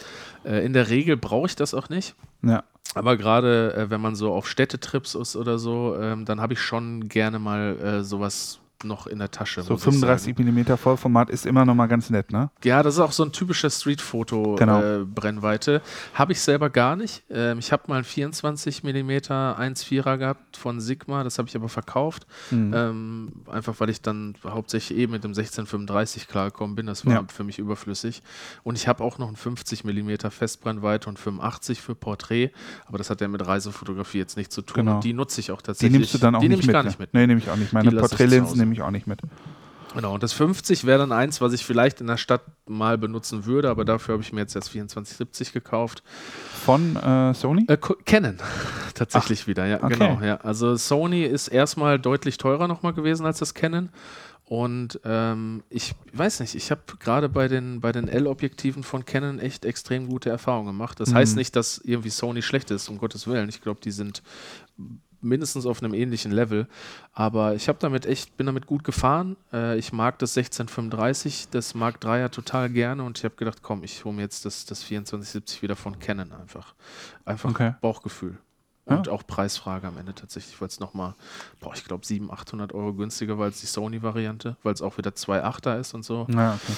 Äh, in der Regel brauche ich das auch nicht. Ja. Aber gerade äh, wenn man so auf Städtetrips ist oder so, ähm, dann habe ich schon gerne mal äh, sowas noch in der Tasche. So 35 mm Vollformat ist immer noch mal ganz nett, ne? Ja, das ist auch so ein typischer Street-Foto-Brennweite. Genau. Äh, Habe ich selber gar nicht. Ähm, ich habe mal ein 24 mm 1,4er gehabt von Sigma, das habe ich aber verkauft. Mhm. Ähm, einfach weil ich dann hauptsächlich eben mit dem 1635 klargekommen bin. Das war ja. für mich überflüssig. Und ich habe auch noch ein 50 mm Festbrennweite und 85 für Porträt, aber das hat ja mit Reisefotografie jetzt nichts zu tun. Genau. Und die nutze ich auch tatsächlich. Die nimmst du dann auch die nicht, mit, gar nicht mit. Nee, nehme ich auch nicht. Meine Porträtlinsen nehme ich auch nicht mit. Genau, und das 50 wäre dann eins, was ich vielleicht in der Stadt mal benutzen würde, aber dafür habe ich mir jetzt das 2470 gekauft. Von äh, Sony? Äh, Canon, tatsächlich Ach, wieder, ja, okay. genau. Ja. Also Sony ist erstmal deutlich teurer nochmal gewesen als das Canon. Und ähm, ich weiß nicht, ich habe gerade bei den, bei den L-Objektiven von Canon echt extrem gute Erfahrungen gemacht. Das mhm. heißt nicht, dass irgendwie Sony schlecht ist, um Gottes Willen. Ich glaube, die sind mindestens auf einem ähnlichen Level. Aber ich habe damit echt, bin damit gut gefahren. Äh, ich mag das 1635, das Mark III ja total gerne und ich habe gedacht, komm, ich hole mir jetzt das, das 2470 wieder von Canon einfach. Einfach okay. Bauchgefühl. Und ja. auch Preisfrage am Ende tatsächlich, weil es nochmal, boah, ich glaube 700, 800 Euro günstiger war als die Sony-Variante, weil es auch wieder 2.8er ist und so. Ja, okay.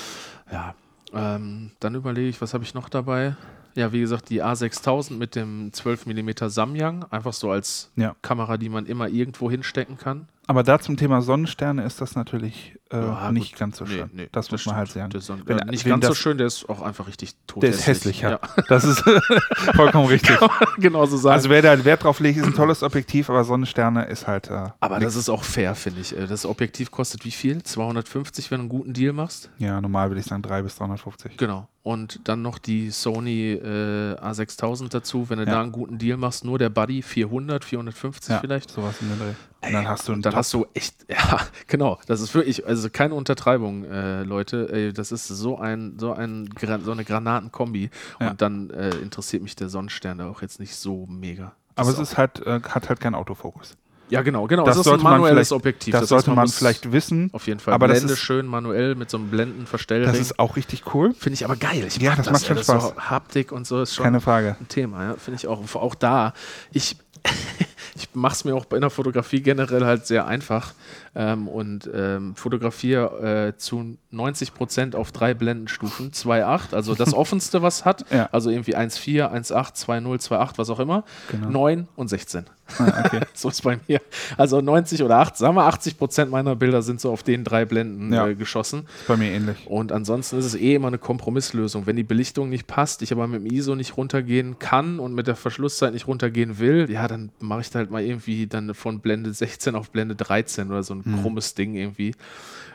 ja ähm, dann überlege ich, was habe ich noch dabei? Ja, wie gesagt, die A6000 mit dem 12 mm Samyang, einfach so als ja. Kamera, die man immer irgendwo hinstecken kann. Aber da zum Thema Sonnensterne ist das natürlich äh, ja, nicht gut. ganz so schön. Nee, nee, das, das muss man halt sagen. Wenn, nicht ganz so schön, der ist auch einfach richtig tot. Der ist hässlich, ja. Das ist vollkommen richtig. genau so sagen. Also wer da Wert drauf legt, ist ein tolles Objektiv, aber Sonnensterne ist halt. Äh, aber nix. das ist auch fair, finde ich. Äh, das Objektiv kostet wie viel? 250, wenn du einen guten Deal machst? Ja, normal würde ich sagen 3 bis 350. Genau. Und dann noch die Sony äh, A6000 dazu, wenn du da einen guten Deal machst, nur der Buddy 400, 450 vielleicht. Sowas in der Dreh. Und dann hast du einen dann hast du echt, ja, genau, das ist wirklich, also keine Untertreibung, äh, Leute. Ey, das ist so ein, so ein, so eine Granatenkombi. Ja. Und dann äh, interessiert mich der Sonnenstern da auch jetzt nicht so mega. Das Aber es ist halt, äh, hat halt keinen Autofokus. Ja, genau, genau. Das, das ist ein manuelles Objektiv. Das, das sollte man, man vielleicht wissen. Auf jeden Fall. Aber Blende das ist schön manuell mit so einem Blendenverstellring. Das ist auch richtig cool. Finde ich aber geil. Ich ja, das, das macht schon Spaß. So Haptik und so ist schon Keine Frage. ein Thema. Ja, finde ich auch. Auch da. Ich ich mache es mir auch bei der Fotografie generell halt sehr einfach ähm, und ähm, fotografiere äh, zu 90 Prozent auf drei Blendenstufen, 2.8, also das offenste, was hat, ja. also irgendwie 1.4, 1.8, 2.0, 2.8, was auch immer, genau. 9 und 16. Ah, okay. so ist bei mir. Also 90 oder 8, sagen wir 80 Prozent meiner Bilder sind so auf den drei Blenden ja. äh, geschossen. Ist bei mir ähnlich. Und ansonsten ist es eh immer eine Kompromisslösung. Wenn die Belichtung nicht passt, ich aber mit dem ISO nicht runtergehen kann und mit der Verschlusszeit nicht runtergehen will, ja, dann mache ich da halt mal irgendwie dann von Blende 16 auf Blende 13 oder so ein mhm. krummes Ding irgendwie.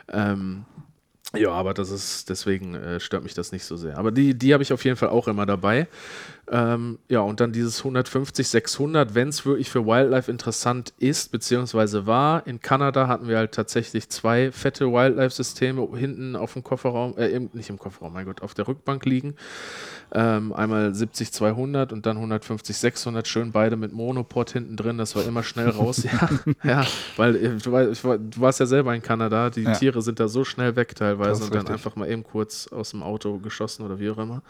Ähm, Ja, aber das ist, deswegen äh, stört mich das nicht so sehr. Aber die, die habe ich auf jeden Fall auch immer dabei. Ähm, ja, und dann dieses 150, 600, wenn es wirklich für Wildlife interessant ist, beziehungsweise war. In Kanada hatten wir halt tatsächlich zwei fette Wildlife-Systeme hinten auf dem Kofferraum, äh, nicht im Kofferraum, mein Gott, auf der Rückbank liegen. Ähm, einmal 70, 200 und dann 150, 600, schön beide mit Monoport hinten drin, das war immer schnell raus. ja, ja, weil äh, du, du, warst ja selber in Kanada, die ja. Tiere sind da so schnell weg teilweise und dann richtig. einfach mal eben kurz aus dem Auto geschossen oder wie auch immer.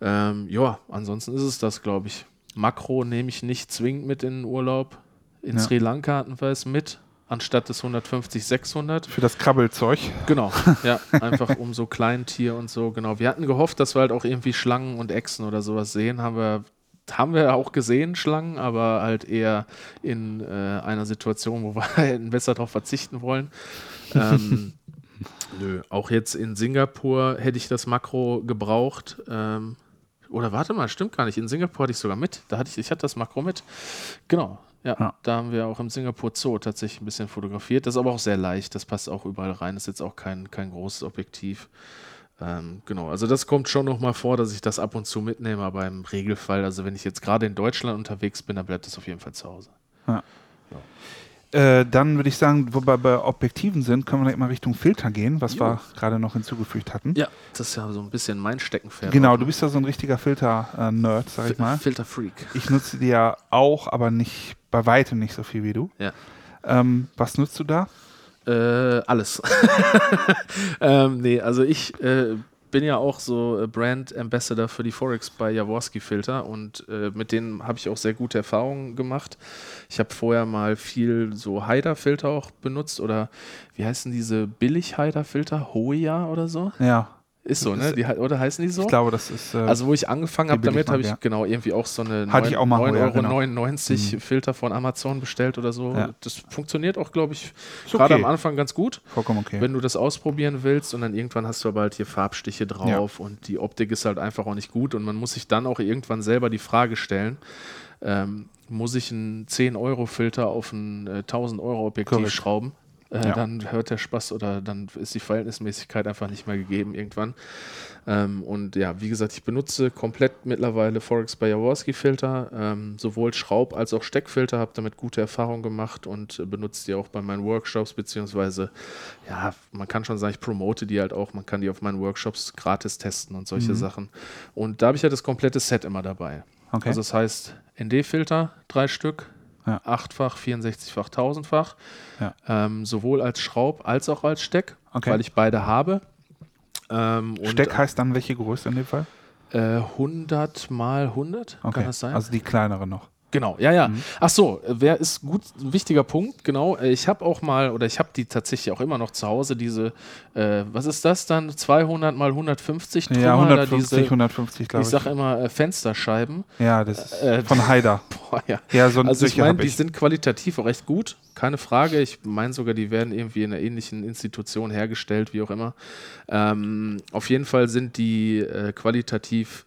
Ähm, ja, ansonsten ist es das, glaube ich. Makro nehme ich nicht zwingend mit in den Urlaub. In ja. Sri Lanka hatten wir es mit, anstatt des 150, 600. Für das Krabbelzeug. Genau, ja, einfach um so Kleintier und so, genau. Wir hatten gehofft, dass wir halt auch irgendwie Schlangen und Echsen oder sowas sehen, haben wir haben wir auch gesehen, Schlangen, aber halt eher in äh, einer Situation, wo wir hätten besser darauf verzichten wollen. Ähm, nö, auch jetzt in Singapur hätte ich das Makro gebraucht. Ähm, oder warte mal, stimmt gar nicht. In Singapur hatte ich sogar mit. Da hatte ich, ich hatte das Makro mit. Genau. Ja, ja, da haben wir auch im Singapur Zoo tatsächlich ein bisschen fotografiert. Das ist aber auch sehr leicht. Das passt auch überall rein. Das ist jetzt auch kein, kein großes Objektiv. Ähm, genau, also das kommt schon noch mal vor, dass ich das ab und zu mitnehme, aber im Regelfall, also wenn ich jetzt gerade in Deutschland unterwegs bin, dann bleibt das auf jeden Fall zu Hause. Ja. Äh, dann würde ich sagen, wo wir bei Objektiven sind, können wir direkt mal Richtung Filter gehen, was jo. wir gerade noch hinzugefügt hatten. Ja, das ist ja so ein bisschen mein Steckenpferd. Genau, du bist ja so ein richtiger Filter-Nerd, sag ich mal. Filter-Freak. Ich nutze die ja auch, aber nicht bei weitem nicht so viel wie du. Ja. Ähm, was nutzt du da? Äh, alles. ähm, nee, also ich äh, bin ja auch so äh, Brand Ambassador für die Forex bei Jaworski Filter und äh, mit denen habe ich auch sehr gute Erfahrungen gemacht. Ich habe vorher mal viel so Haider-Filter auch benutzt oder wie heißen diese Billig-Haider-Filter? Hoya oder so? Ja. Ist so, ne? Die, oder heißen die so? Ich glaube, das ist. Äh, also, wo ich angefangen habe damit, habe ich ja. genau irgendwie auch so eine 9,99 Euro genau. mhm. Filter von Amazon bestellt oder so. Ja. Das funktioniert auch, glaube ich, gerade okay. am Anfang ganz gut. Vollkommen okay. Wenn du das ausprobieren willst und dann irgendwann hast du aber halt hier Farbstiche drauf ja. und die Optik ist halt einfach auch nicht gut und man muss sich dann auch irgendwann selber die Frage stellen, ähm, muss ich einen 10-Euro-Filter auf ein äh, 1000-Euro-Objektiv Correct. schrauben? Äh, ja. dann hört der Spaß oder dann ist die Verhältnismäßigkeit einfach nicht mehr gegeben irgendwann. Ähm, und ja, wie gesagt, ich benutze komplett mittlerweile Forex bei Jaworski Filter, ähm, sowohl Schraub- als auch Steckfilter, habe damit gute Erfahrungen gemacht und benutze die auch bei meinen Workshops, beziehungsweise, ja, man kann schon sagen, ich promote die halt auch, man kann die auf meinen Workshops gratis testen und solche mhm. Sachen. Und da habe ich ja das komplette Set immer dabei. Okay. Also das heißt, ND-Filter, drei Stück, ja. achtfach, 64-fach, 1000-fach. Ja. Ähm, sowohl als Schraub als auch als Steck, okay. weil ich beide habe. Ähm, Steck heißt dann welche Größe in dem Fall? Äh, 100 mal 100, okay. kann das sein? Also die kleinere noch. Genau, ja, ja. Mhm. Ach so, wer ist gut, ein wichtiger Punkt, genau. Äh, ich habe auch mal, oder ich habe die tatsächlich auch immer noch zu Hause, diese, äh, was ist das dann? 200 mal 150 Trümmer? Ja, 150, diese, 150, glaube ich. Ich sage immer äh, Fensterscheiben. Ja, das ist äh, von Haider. Boah, ja. ja so also ich meine, die sind qualitativ auch recht gut, keine Frage. Ich meine sogar, die werden irgendwie in einer ähnlichen Institution hergestellt, wie auch immer. Ähm, auf jeden Fall sind die äh, qualitativ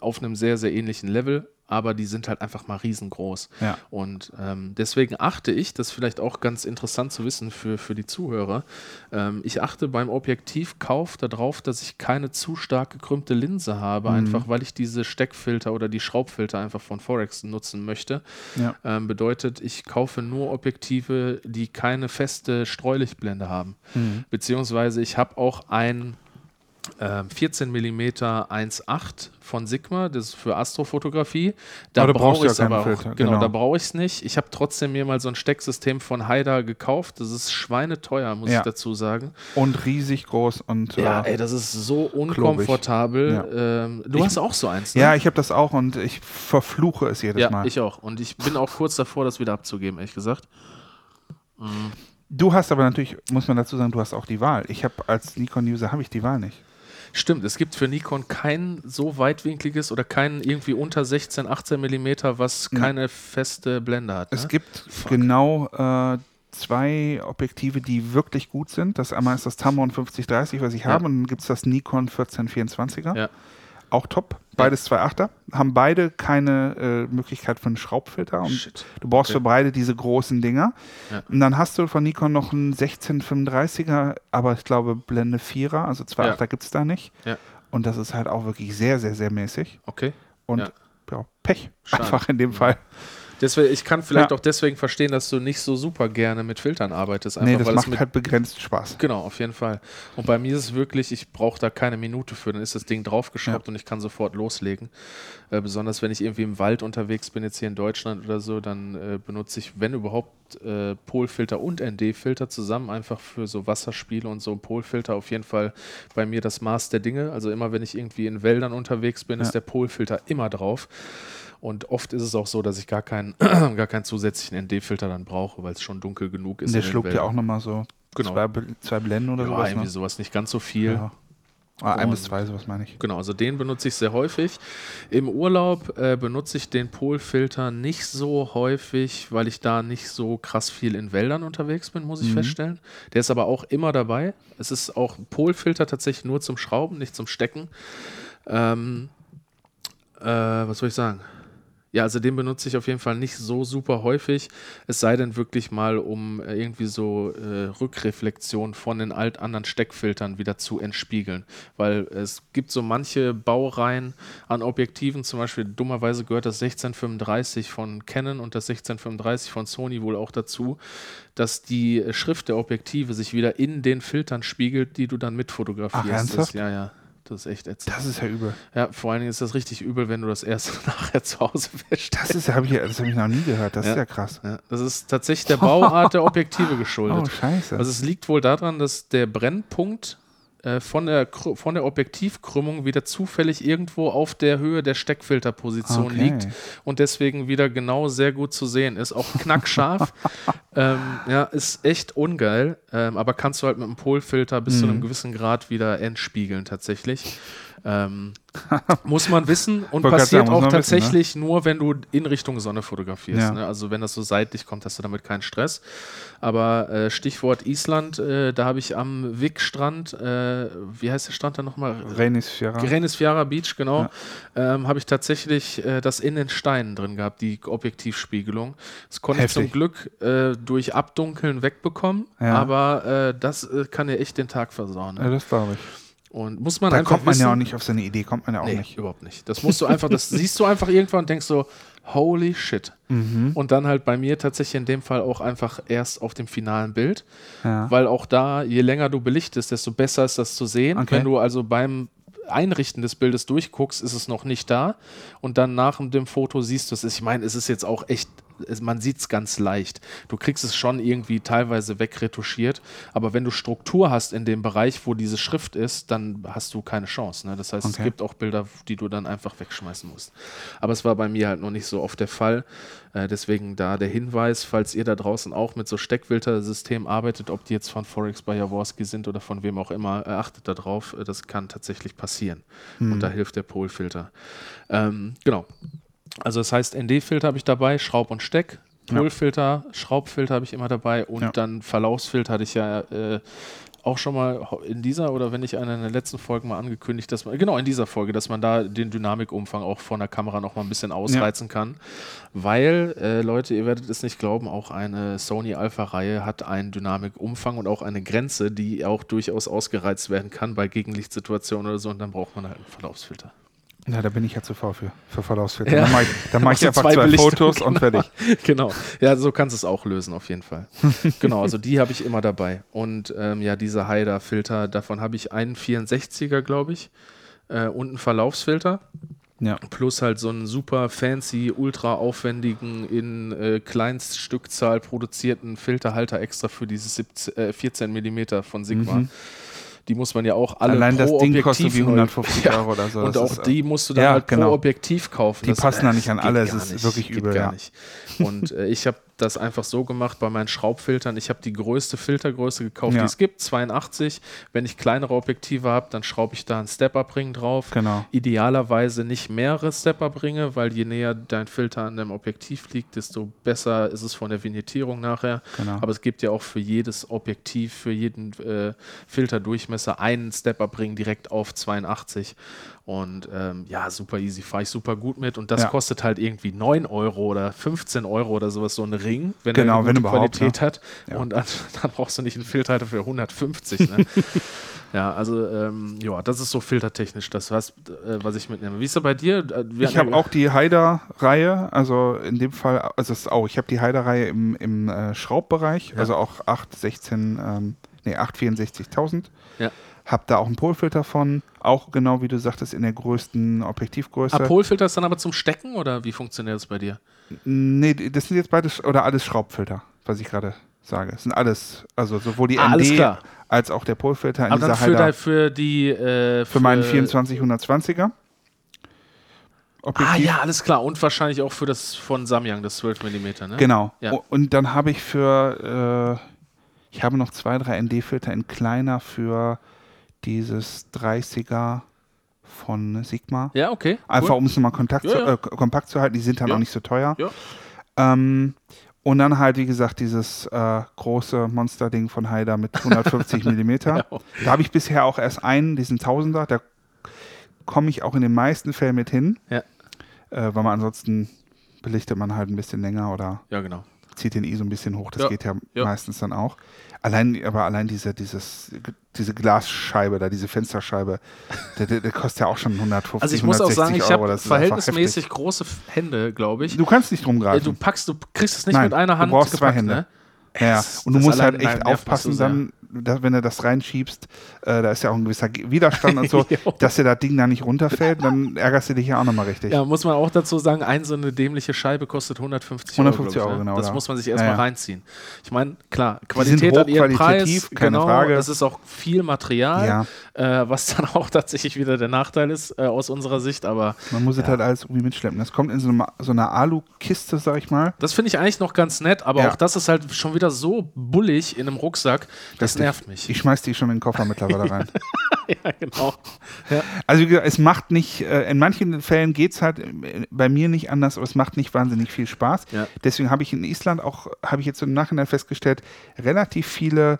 auf einem sehr, sehr ähnlichen Level aber die sind halt einfach mal riesengroß. Ja. Und ähm, deswegen achte ich, das ist vielleicht auch ganz interessant zu wissen für, für die Zuhörer, ähm, ich achte beim Objektivkauf darauf, dass ich keine zu stark gekrümmte Linse habe, mhm. einfach weil ich diese Steckfilter oder die Schraubfilter einfach von Forex nutzen möchte. Ja. Ähm, bedeutet, ich kaufe nur Objektive, die keine feste Streulichtblende haben. Mhm. Beziehungsweise ich habe auch ein 14 mm 1.8 von Sigma, das ist für Astrofotografie. Da brauche ich es ja aber auch, Filter, genau, genau. da brauche ich es nicht. Ich habe trotzdem mir mal so ein Stecksystem von Haida gekauft. Das ist schweineteuer, muss ja. ich dazu sagen. Und riesig groß und Ja, äh, ey, das ist so unkomfortabel. Ja. Ähm, du ich, hast auch so eins, ne? Ja, ich habe das auch und ich verfluche es jedes ja, Mal. ich auch. Und ich bin auch kurz davor, das wieder abzugeben, ehrlich gesagt. Mhm. Du hast aber natürlich, muss man dazu sagen, du hast auch die Wahl. Ich habe als Nikon-User habe ich die Wahl nicht. Stimmt, es gibt für Nikon kein so weitwinkliges oder kein irgendwie unter 16, 18 Millimeter, was keine ja. feste Blende hat. Ne? Es gibt Fuck. genau äh, zwei Objektive, die wirklich gut sind. Das einmal ist das Tamron 5030, was ich ja. habe, und dann gibt es das Nikon 1424er. Ja. auch top. Beides 2.8er. Haben beide keine äh, Möglichkeit für einen Schraubfilter. Und Shit. Du brauchst okay. für beide diese großen Dinger. Ja. Und dann hast du von Nikon noch einen 1635er, aber ich glaube Blende 4er, also 2.8er ja. gibt es da nicht. Ja. Und das ist halt auch wirklich sehr, sehr, sehr mäßig. Okay. Und ja. Pech. Schade. Einfach in dem Fall. Deswegen, ich kann vielleicht ja. auch deswegen verstehen, dass du nicht so super gerne mit Filtern arbeitest. Einfach, nee, das macht halt begrenzt Spaß. Genau, auf jeden Fall. Und bei mir ist es wirklich, ich brauche da keine Minute für, dann ist das Ding draufgeschraubt ja. und ich kann sofort loslegen. Äh, besonders wenn ich irgendwie im Wald unterwegs bin, jetzt hier in Deutschland oder so, dann äh, benutze ich, wenn überhaupt, äh, Polfilter und ND-Filter zusammen, einfach für so Wasserspiele und so. Polfilter auf jeden Fall bei mir das Maß der Dinge. Also immer, wenn ich irgendwie in Wäldern unterwegs bin, ja. ist der Polfilter immer drauf. Und oft ist es auch so, dass ich gar keinen, gar keinen zusätzlichen ND-Filter dann brauche, weil es schon dunkel genug ist. Der schluckt ja auch nochmal so genau. zwei, zwei Blenden oder ja, sowas. irgendwie ne? sowas, nicht ganz so viel. Ja. Ah, ein bis zwei, sowas meine ich. Genau, also den benutze ich sehr häufig. Im Urlaub äh, benutze ich den Polfilter nicht so häufig, weil ich da nicht so krass viel in Wäldern unterwegs bin, muss ich mhm. feststellen. Der ist aber auch immer dabei. Es ist auch ein Polfilter tatsächlich nur zum Schrauben, nicht zum Stecken. Ähm, äh, was soll ich sagen? Ja, also den benutze ich auf jeden Fall nicht so super häufig. Es sei denn wirklich mal, um äh, irgendwie so äh, Rückreflexion von den alt anderen Steckfiltern wieder zu entspiegeln. Weil es gibt so manche Baureihen an Objektiven, zum Beispiel dummerweise gehört das 1635 von Canon und das 1635 von Sony wohl auch dazu, dass die Schrift der Objektive sich wieder in den Filtern spiegelt, die du dann mitfotografierst. Ach, ernsthaft? ja, ja. Das ist echt ätzend. Das ist ja übel. Ja, vor allen Dingen ist das richtig übel, wenn du das erst nachher zu Hause wäschst. Das ist habe ich, hab ich noch nie gehört. Das ja. ist ja krass. Ja, das ist tatsächlich der Bauart der Objektive geschuldet. Oh, scheiße. Also es liegt wohl daran, dass der Brennpunkt äh, von, der, von der Objektivkrümmung wieder zufällig irgendwo auf der Höhe der Steckfilterposition okay. liegt und deswegen wieder genau sehr gut zu sehen ist. Auch knackscharf. ähm, ja, ist echt ungeil, ähm, aber kannst du halt mit dem Polfilter bis mhm. zu einem mhm. gewissen Grad wieder entspiegeln tatsächlich. Ähm, muss man wissen und passiert sagen, auch tatsächlich wissen, ne? nur, wenn du in Richtung Sonne fotografierst. Ja. Ne? Also wenn das so seitlich kommt, hast du damit keinen Stress. Aber äh, Stichwort Island, äh, da habe ich am Wickstrand, äh, wie heißt der Strand da nochmal? Renisfjara. Renisfjara Beach, genau. Ja. Ähm, habe ich tatsächlich äh, das in den Steinen drin gehabt, die Objektivspiegelung. Das konnte Heftig. ich zum Glück äh, durch Abdunkeln wegbekommen, ja. aber äh, das kann dir echt den Tag versauen. Ne? Ja, das glaube ich. Und muss man da einfach kommt man wissen, ja auch nicht auf seine Idee, kommt man ja auch nee, nicht. überhaupt nicht. Das musst du einfach, das siehst du einfach irgendwann und denkst so, holy shit. Mhm. Und dann halt bei mir tatsächlich in dem Fall auch einfach erst auf dem finalen Bild, ja. weil auch da, je länger du belichtest, desto besser ist das zu sehen. Okay. Wenn du also beim Einrichten des Bildes durchguckst, ist es noch nicht da und dann nach dem Foto siehst du es. Ich meine, es ist jetzt auch echt man sieht es ganz leicht. Du kriegst es schon irgendwie teilweise wegretuschiert, aber wenn du Struktur hast in dem Bereich, wo diese Schrift ist, dann hast du keine Chance. Ne? Das heißt, okay. es gibt auch Bilder, die du dann einfach wegschmeißen musst. Aber es war bei mir halt noch nicht so oft der Fall. Äh, deswegen da der Hinweis, falls ihr da draußen auch mit so Steckfiltersystemen arbeitet, ob die jetzt von Forex bei Jaworski sind oder von wem auch immer, äh, achtet darauf. Äh, das kann tatsächlich passieren. Hm. Und da hilft der Polfilter. Ähm, genau. Also das heißt, ND-Filter habe ich dabei, Schraub und Steck. Polfilter, ja. Schraubfilter habe ich immer dabei und ja. dann Verlaufsfilter hatte ich ja äh, auch schon mal in dieser oder wenn ich eine in der letzten Folge mal angekündigt, dass man, genau in dieser Folge, dass man da den Dynamikumfang auch von der Kamera noch mal ein bisschen ausreizen ja. kann. Weil, äh, Leute, ihr werdet es nicht glauben, auch eine Sony Alpha-Reihe hat einen Dynamikumfang und auch eine Grenze, die auch durchaus ausgereizt werden kann bei Gegenlichtsituationen oder so und dann braucht man halt einen Verlaufsfilter. Ja, da bin ich ja zu faul für, für Verlaufsfilter. Ja. Dann mache ich, dann mach ich einfach zwei, zwei Fotos genau. und fertig. genau. Ja, so kannst du es auch lösen, auf jeden Fall. genau, also die habe ich immer dabei. Und ähm, ja, diese Haider-Filter, davon habe ich einen 64er, glaube ich, äh, und einen Verlaufsfilter. Ja. Plus halt so einen super fancy, ultra aufwendigen, in äh, Kleinststückzahl produzierten Filterhalter extra für dieses 17, äh, 14 mm von Sigma. Mhm die muss man ja auch alle Allein pro das Ding Objektiv kostet wie 150 ja. Euro oder so. Und auch die musst du dann ja, halt genau. pro Objektiv kaufen. Die das, passen da nicht an alle, es ist nicht, wirklich übel. Gar ja. nicht. Und äh, ich habe das einfach so gemacht bei meinen Schraubfiltern. Ich habe die größte Filtergröße gekauft, ja. die es gibt, 82. Wenn ich kleinere Objektive habe, dann schraube ich da einen Stepper-Ring drauf. Genau. Idealerweise nicht mehrere Stepper-Ringe, weil je näher dein Filter an dem Objektiv liegt, desto besser ist es von der Vignettierung nachher. Genau. Aber es gibt ja auch für jedes Objektiv, für jeden äh, Filterdurchmesser einen Stepper-Ring direkt auf 82. Und ähm, ja, super easy, fahre ich super gut mit. Und das ja. kostet halt irgendwie 9 Euro oder 15 Euro oder sowas, so ein Ring, wenn genau, er eine gute Qualität ja. hat. Ja. Und dann, dann, brauchst du nicht einen Filter für 150. Ne? ja, also ähm, ja, das ist so filtertechnisch das, was, äh, was ich mitnehme. Wie ist es bei dir? Äh, wir ich habe auch die Haider-Reihe, also in dem Fall, also es ist auch, ich habe die Haider-Reihe im, im äh, Schraubbereich, also auch 8, 16, ähm, nee, 8, 64.000. Ja. Hab da auch einen Polfilter von, auch genau wie du sagtest, in der größten Objektivgröße. Ah, Polfilter ist dann aber zum Stecken oder wie funktioniert das bei dir? Nee, das sind jetzt beides oder alles Schraubfilter, was ich gerade sage. Das sind alles, also sowohl die ah, ND als auch der Polfilter in aber dieser dann für, da, für die äh, für, für meinen 2420er. Objektiv. Ah ja, alles klar. Und wahrscheinlich auch für das von Samyang, das 12 mm, ne? Genau. Ja. Und dann habe ich für, äh, ich habe noch zwei, drei ND-Filter in kleiner für dieses 30er von Sigma. Ja, okay. Einfach cool. um es nochmal ja, zu, ja. Äh, kompakt zu halten. Die sind dann auch nicht so teuer. Ähm, und dann halt, wie gesagt, dieses äh, große Monster-Ding von Haider mit 150 mm. Da habe ich bisher auch erst einen, diesen Tausender. Da komme ich auch in den meisten Fällen mit hin. Ja. Äh, weil man ansonsten belichtet man halt ein bisschen länger oder ja, genau. Zieht den I so ein bisschen hoch. Das geht ja, meistens dann auch. Allein, aber allein diese, dieses, diese Glasscheibe da, diese Fensterscheibe, der, der, der kostet ja auch schon 150 Also ich muss auch sagen, ich habe verhältnismäßig große Hände, glaube ich. Du kannst nicht rumgreifen. Du packst, du kriegst es nicht Nein, mit einer Hand du brauchst gepackt, zwei Hände. Ne? Ja, und du musst halt echt aufpassen, dann, wenn du das reinschiebst, äh, da ist ja auch ein gewisser Widerstand und so, dass dir das Ding da nicht runterfällt, dann ärgerst du dich ja auch nochmal richtig. Ja, muss man auch dazu sagen, ein so eine dämliche Scheibe kostet 150 Euro. 150 Euro, ne? genau. Das da. muss man sich erstmal ja, ja. reinziehen. Ich meine, klar, Qualität hat ihren Preis, keine genau, Frage. Es ist auch viel Material, ja. äh, was dann auch tatsächlich wieder der Nachteil ist äh, aus unserer Sicht, aber man muss es halt alles irgendwie mitschleppen. Das kommt in so, eine, so einer Alu-Kiste, sag ich mal. Das finde ich eigentlich noch ganz nett, aber auch das ist halt schon wieder so bullig in einem Rucksack, das Richtig. nervt mich. Ich schmeiß die schon in den Koffer mittlerweile rein. ja, genau. Ja. Also es macht nicht, äh, in manchen Fällen geht es halt äh, bei mir nicht anders, aber es macht nicht wahnsinnig viel Spaß. Ja. Deswegen habe ich in Island auch, habe ich jetzt im Nachhinein festgestellt, relativ viele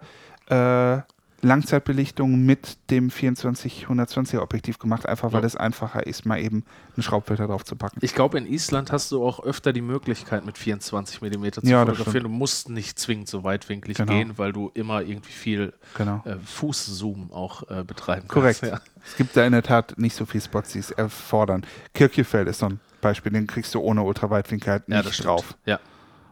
äh, Langzeitbelichtung mit dem 24-120er Objektiv gemacht, einfach weil ja. es einfacher ist, mal eben einen Schraubfilter drauf zu packen. Ich glaube, in Island hast du auch öfter die Möglichkeit, mit 24 mm zu ja, fotografieren. Du musst nicht zwingend so weitwinklig genau. gehen, weil du immer irgendwie viel genau. äh, Fußzoom auch äh, betreiben Korrekt. kannst. Korrekt. Ja. Es gibt da in der Tat nicht so viele Spots, die es erfordern. Kirchefeld ist so ein Beispiel, den kriegst du ohne Ultraweitwinkel halt nicht drauf. Ja.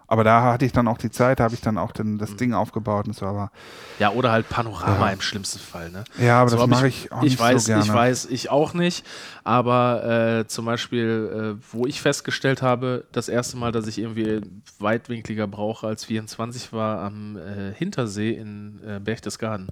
Aber da hatte ich dann auch die Zeit, da habe ich dann auch den, das mhm. Ding aufgebaut und so. Aber ja, oder halt Panorama ja. im schlimmsten Fall. Ne? Ja, aber so das mache ich, ich, auch ich nicht weiß, so gerne. Ich weiß, ich auch nicht. Aber äh, zum Beispiel, äh, wo ich festgestellt habe, das erste Mal, dass ich irgendwie weitwinkliger brauche als 24, war am äh, Hintersee in äh, Berchtesgaden.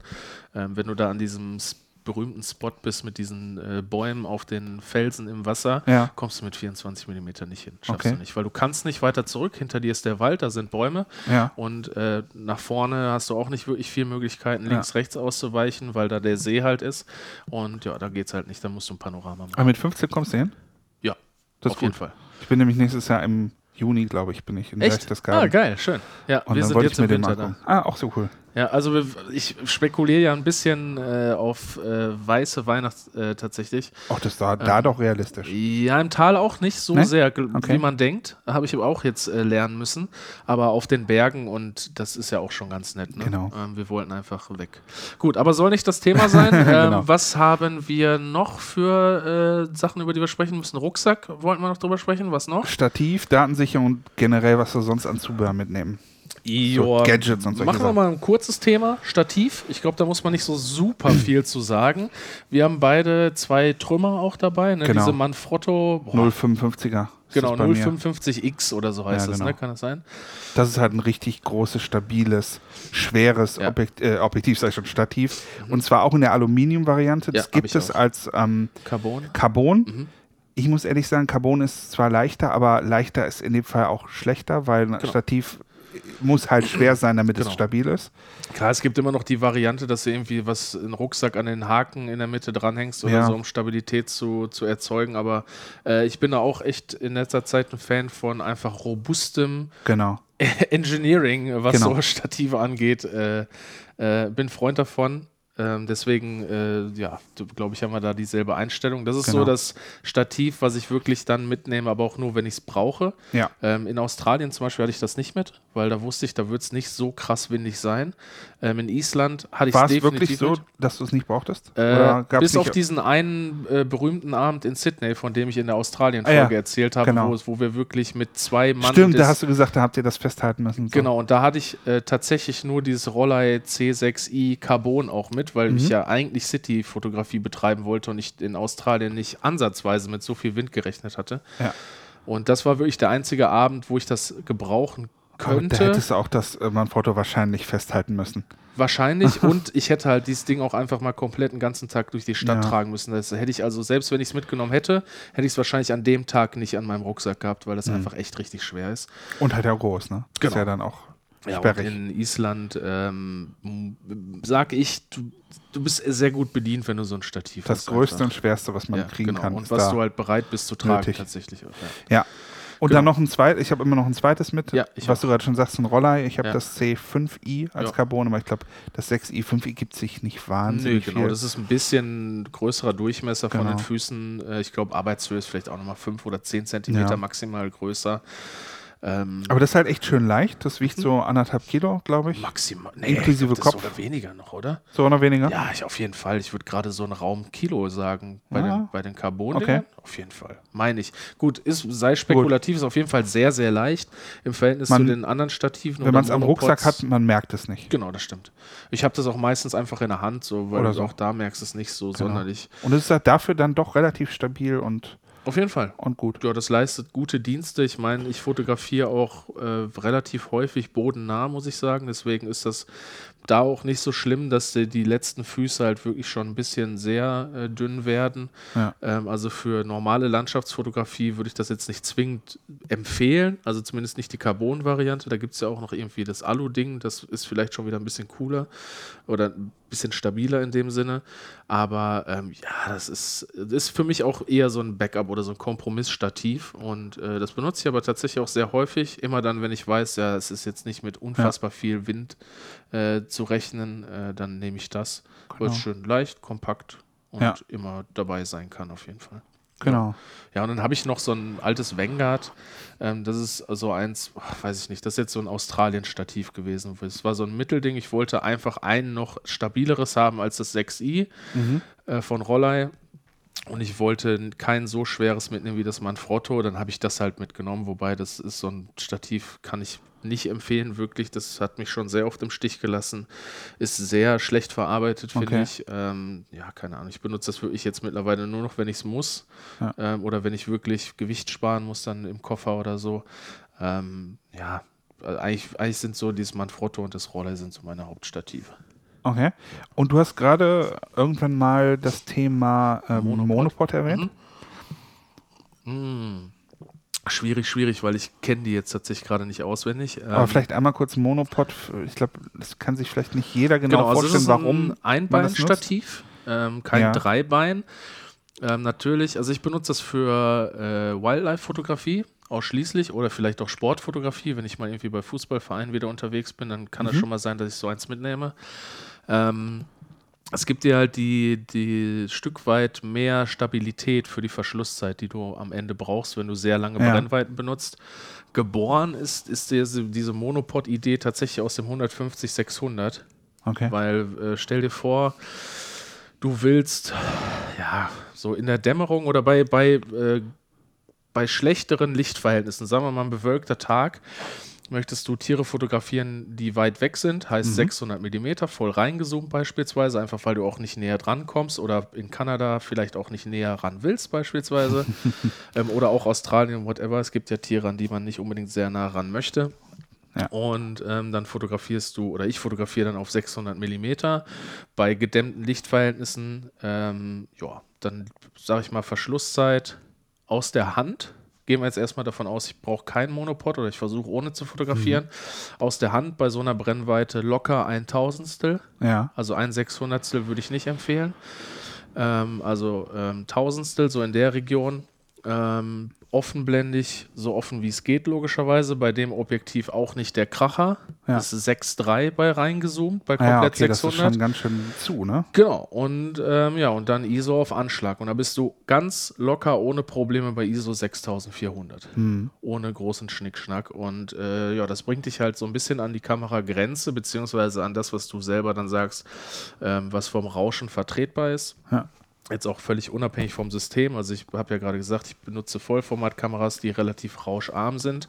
Ähm, wenn du da an diesem berühmten Spot bist mit diesen äh, Bäumen auf den Felsen im Wasser, ja. kommst du mit 24 mm nicht hin. Schaffst okay. du nicht, weil du kannst nicht weiter zurück. Hinter dir ist der Wald, da sind Bäume. Ja. Und äh, nach vorne hast du auch nicht wirklich viele Möglichkeiten, links, ja. rechts auszuweichen, weil da der See halt ist. Und ja, da geht es halt nicht. Da musst du ein Panorama machen. Aber mit 15 kommst du hin? Ja, das auf jeden Fall. Ich bin nämlich nächstes Jahr im Juni, glaube ich, bin ich in Echt? Ah, geil, schön. Ja, und wir sind jetzt im Winter da. Ah, auch so cool. Ja, also ich spekuliere ja ein bisschen äh, auf äh, weiße Weihnachts äh, tatsächlich. Ach, das war da ähm, doch realistisch. Ja, im Tal auch nicht so ne? sehr, okay. wie man denkt. Habe ich auch jetzt äh, lernen müssen. Aber auf den Bergen und das ist ja auch schon ganz nett. Ne? Genau. Ähm, wir wollten einfach weg. Gut, aber soll nicht das Thema sein. ähm, genau. Was haben wir noch für äh, Sachen, über die wir sprechen müssen? Rucksack wollten wir noch drüber sprechen. Was noch? Stativ, Datensicherung und generell, was wir sonst an Zubehör mitnehmen. So Gadgets und solche Machen wir mal ein kurzes Thema. Stativ. Ich glaube, da muss man nicht so super viel zu sagen. Wir haben beide zwei Trümmer auch dabei. Ne? Genau. Diese Manfrotto. 055er. Genau, 055X oder so heißt ja, genau. das, ne? Kann das sein? Das ist halt ein richtig großes, stabiles, schweres ja. Objekt, äh, Objektiv, sag ich schon, Stativ. Mhm. Und zwar auch in der Aluminium-Variante. Das ja, gibt es auch. als ähm, Carbon. Carbon. Mhm ich muss ehrlich sagen, Carbon ist zwar leichter, aber leichter ist in dem Fall auch schlechter, weil ein genau. Stativ muss halt schwer sein, damit genau. es stabil ist. Klar, es gibt immer noch die Variante, dass du irgendwie was, einen Rucksack an den Haken in der Mitte dranhängst oder ja. so, um Stabilität zu, zu erzeugen. Aber äh, ich bin da auch echt in letzter Zeit ein Fan von einfach robustem genau. Engineering, was genau. so Stative angeht. Äh, äh, bin Freund davon. Ähm, deswegen, äh, ja, glaube ich, haben wir da dieselbe Einstellung. Das ist genau. so das Stativ, was ich wirklich dann mitnehme, aber auch nur, wenn ich es brauche. Ja. Ähm, in Australien zum Beispiel hatte ich das nicht mit, weil da wusste ich, da wird es nicht so krass windig sein. Ähm, in Island hatte ich es definitiv wirklich so, mit. dass du es nicht brauchtest? Äh, bis auf diesen einen äh, berühmten Abend in Sydney, von dem ich in der Australien-Folge ah, ja. erzählt habe, genau. wo, wo, wir wirklich mit zwei Mann. Stimmt, da hast du gesagt, da habt ihr das festhalten müssen. So. Genau, und da hatte ich äh, tatsächlich nur dieses Rollei C6i Carbon auch mit mit, weil mhm. ich ja eigentlich City-Fotografie betreiben wollte und ich in Australien nicht ansatzweise mit so viel Wind gerechnet hatte. Ja. Und das war wirklich der einzige Abend, wo ich das gebrauchen könnte. Aber da hättest du auch das äh, Manfrotto wahrscheinlich festhalten müssen. Wahrscheinlich und ich hätte halt dieses Ding auch einfach mal komplett den ganzen Tag durch die Stadt ja. tragen müssen. Das hätte ich also, selbst wenn ich es mitgenommen hätte, hätte ich es wahrscheinlich an dem Tag nicht an meinem Rucksack gehabt, weil das mhm. einfach echt richtig schwer ist. Und halt ja groß, ne? Genau. Ist ja dann auch ja, in Island ähm, sag ich, du, du bist sehr gut bedient, wenn du so ein Stativ das hast. Das Größte einfach. und Schwerste, was man ja, kriegen genau. kann. Und was du halt bereit bist zu tragen, nötig. tatsächlich. Ja. ja. Und genau. dann noch ein zweites, ich habe immer noch ein zweites mit, ja, was auch. du gerade schon sagst, ein Roller. Ich habe das C5i als. Carbon, aber ich glaube, das 6i, 5i gibt sich nicht wahnsinnig. Nee, genau, viel. das ist ein bisschen größerer Durchmesser genau. von den Füßen. Äh, ich glaube, Arbeitshöhe ist vielleicht auch nochmal 5 oder 10 Zentimeter maximal größer. Ähm, Aber das ist halt echt schön leicht. Das wiegt hm? so anderthalb Kilo, glaube ich. Maximal. Nee, Inklusive glaub, Kopf. Sogar weniger noch, oder? So noch weniger? Ja, ich auf jeden Fall. Ich würde gerade so einen Raum Kilo sagen bei, ja. den, bei den Carbon. Okay. Auf jeden Fall. Meine ich. Gut, ist, sei spekulativ, Gut. ist auf jeden Fall sehr, sehr leicht im Verhältnis man, zu den anderen Stativen. Wenn man es am Rucksack hat, man merkt es nicht. Genau, das stimmt. Ich habe das auch meistens einfach in der Hand, so, weil so. auch da merkst du es nicht so genau. sonderlich. Und es ist halt dafür dann doch relativ stabil und auf jeden Fall. Und gut. Ja, das leistet gute Dienste. Ich meine, ich fotografiere auch äh, relativ häufig bodennah, muss ich sagen. Deswegen ist das da auch nicht so schlimm, dass die, die letzten Füße halt wirklich schon ein bisschen sehr äh, dünn werden. Ja. Ähm, also für normale Landschaftsfotografie würde ich das jetzt nicht zwingend empfehlen. Also zumindest nicht die Carbon-Variante. Da gibt es ja auch noch irgendwie das Alu-Ding. Das ist vielleicht schon wieder ein bisschen cooler oder ein bisschen stabiler in dem Sinne. Aber ähm, ja, das ist, das ist für mich auch eher so ein Backup oder so ein Kompromissstativ. Und äh, das benutze ich aber tatsächlich auch sehr häufig. Immer dann, wenn ich weiß, ja, es ist jetzt nicht mit unfassbar ja. viel Wind äh, zu rechnen, äh, dann nehme ich das, genau. weil es schön leicht, kompakt und ja. immer dabei sein kann, auf jeden Fall. Genau. Ja, und dann habe ich noch so ein altes Vanguard. Ähm, das ist so eins, weiß ich nicht, das ist jetzt so ein Australien-Stativ gewesen. Es war so ein Mittelding. Ich wollte einfach ein noch stabileres haben als das 6i mhm. äh, von Rollei. Und ich wollte kein so schweres mitnehmen wie das Manfrotto. Dann habe ich das halt mitgenommen. Wobei das ist so ein Stativ, kann ich nicht empfehlen, wirklich. Das hat mich schon sehr oft im Stich gelassen. Ist sehr schlecht verarbeitet, finde okay. ich. Ähm, ja, keine Ahnung. Ich benutze das wirklich jetzt mittlerweile nur noch, wenn ich es muss. Ja. Ähm, oder wenn ich wirklich Gewicht sparen muss, dann im Koffer oder so. Ähm, ja, eigentlich, eigentlich sind so dieses Manfrotto und das Roller sind so meine Hauptstative. Okay. Und du hast gerade irgendwann mal das Thema ähm, Monopod. Monopod erwähnt. Mhm. Mhm. Schwierig, schwierig, weil ich kenne die jetzt tatsächlich gerade nicht auswendig. Aber ähm, vielleicht einmal kurz Monopod. Ich glaube, das kann sich vielleicht nicht jeder genau, genau also vorstellen, warum. Ein Einbeinstativ, ähm, kein ja. Dreibein. Ähm, natürlich, also ich benutze das für äh, Wildlife-Fotografie ausschließlich oder vielleicht auch Sportfotografie. Wenn ich mal irgendwie bei Fußballvereinen wieder unterwegs bin, dann kann es mhm. schon mal sein, dass ich so eins mitnehme. Ähm, es gibt dir halt die, die Stück weit mehr Stabilität für die Verschlusszeit, die du am Ende brauchst, wenn du sehr lange ja. Brennweiten benutzt. Geboren ist, ist diese, diese Monopod-Idee tatsächlich aus dem 150-600. Okay. Weil äh, stell dir vor, du willst ja so in der Dämmerung oder bei, bei, äh, bei schlechteren Lichtverhältnissen, sagen wir mal ein bewölkter Tag, möchtest du Tiere fotografieren, die weit weg sind, heißt mhm. 600 mm, voll reingezoomt beispielsweise, einfach weil du auch nicht näher dran kommst oder in Kanada vielleicht auch nicht näher ran willst beispielsweise ähm, oder auch Australien, whatever. Es gibt ja Tiere, an die man nicht unbedingt sehr nah ran möchte. Ja. Und ähm, dann fotografierst du, oder ich fotografiere dann auf 600 mm bei gedämmten Lichtverhältnissen. Ähm, ja, dann sage ich mal Verschlusszeit aus der Hand gehen wir jetzt erstmal davon aus, ich brauche keinen Monopod oder ich versuche ohne zu fotografieren. Mhm. Aus der Hand bei so einer Brennweite locker ein Tausendstel. Ja. Also ein Sechshundertstel würde ich nicht empfehlen. Ähm, also ähm, Tausendstel, so in der Region. Ähm, offenblendig, so offen wie es geht, logischerweise. Bei dem Objektiv auch nicht der Kracher. Ja. Das ist 6,3 bei reingezoomt, bei komplett ja, okay, 600. Das ist schon ganz schön zu, ne? Genau. Und ähm, ja, und dann ISO auf Anschlag. Und da bist du ganz locker ohne Probleme bei ISO 6400. Hm. Ohne großen Schnickschnack. Und äh, ja, das bringt dich halt so ein bisschen an die Kameragrenze, beziehungsweise an das, was du selber dann sagst, ähm, was vom Rauschen vertretbar ist. Ja. Jetzt auch völlig unabhängig vom System. Also ich habe ja gerade gesagt, ich benutze Vollformatkameras, die relativ rauscharm sind.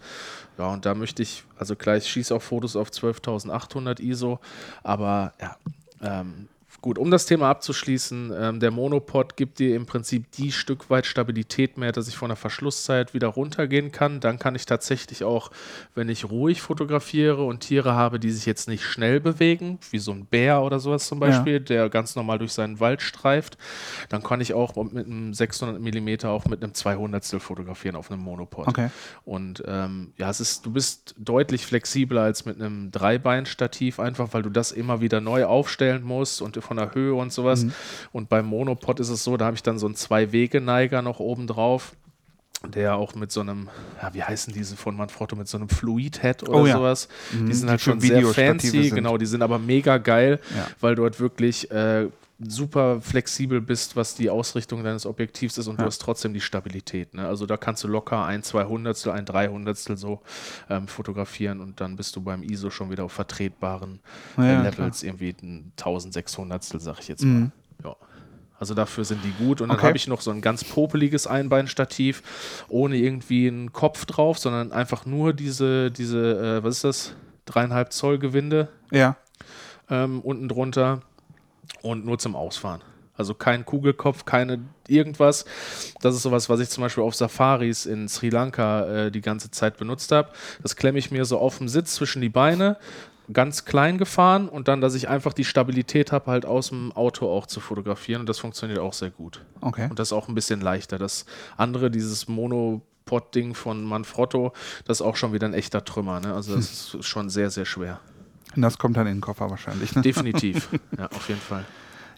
Ja, und da möchte ich, also klar, ich schieße auch Fotos auf 12.800 ISO, aber ja, ähm, Gut, um das Thema abzuschließen, ähm, der Monopod gibt dir im Prinzip die Stück weit Stabilität mehr, dass ich von der Verschlusszeit wieder runtergehen kann. Dann kann ich tatsächlich auch, wenn ich ruhig fotografiere und Tiere habe, die sich jetzt nicht schnell bewegen, wie so ein Bär oder sowas zum Beispiel, ja. der ganz normal durch seinen Wald streift, dann kann ich auch mit einem 600 mm auch mit einem 200 fotografieren auf einem Monopod. Okay. Und ähm, ja, es ist, du bist deutlich flexibler als mit einem Dreibein-Stativ, einfach weil du das immer wieder neu aufstellen musst und von von der Höhe und sowas. Mhm. Und beim Monopod ist es so, da habe ich dann so einen Zwei-Wege-Neiger noch oben drauf der auch mit so einem, ja, wie heißen diese von Manfrotto, mit so einem Fluid-Head oder oh, ja. sowas. Mhm, die sind halt die schon sehr fancy, sind. genau, die sind aber mega geil, ja. weil dort wirklich äh, super flexibel bist, was die Ausrichtung deines Objektivs ist und ja. du hast trotzdem die Stabilität. Ne? Also da kannst du locker ein Zweihundertstel, ein Dreihundertstel so ähm, fotografieren und dann bist du beim ISO schon wieder auf vertretbaren ja, Levels, klar. irgendwie ein 1600stel, sag ich jetzt mal. Mhm. Ja. Also dafür sind die gut. Und dann okay. habe ich noch so ein ganz popeliges Einbeinstativ, ohne irgendwie einen Kopf drauf, sondern einfach nur diese, diese, äh, was ist das? Dreieinhalb Zoll Gewinde. Ja. Ähm, unten drunter und nur zum Ausfahren. Also kein Kugelkopf, keine irgendwas. Das ist sowas, was ich zum Beispiel auf Safaris in Sri Lanka äh, die ganze Zeit benutzt habe. Das klemme ich mir so auf dem Sitz zwischen die Beine, ganz klein gefahren und dann, dass ich einfach die Stabilität habe, halt aus dem Auto auch zu fotografieren. Und das funktioniert auch sehr gut. Okay. Und das ist auch ein bisschen leichter. Das andere, dieses Mono Pod-Ding von Manfrotto, das ist auch schon wieder ein echter Trümmer. Ne? Also das hm. ist schon sehr, sehr schwer. Und das kommt dann in den Koffer wahrscheinlich. Ne? Definitiv, ja, auf jeden Fall.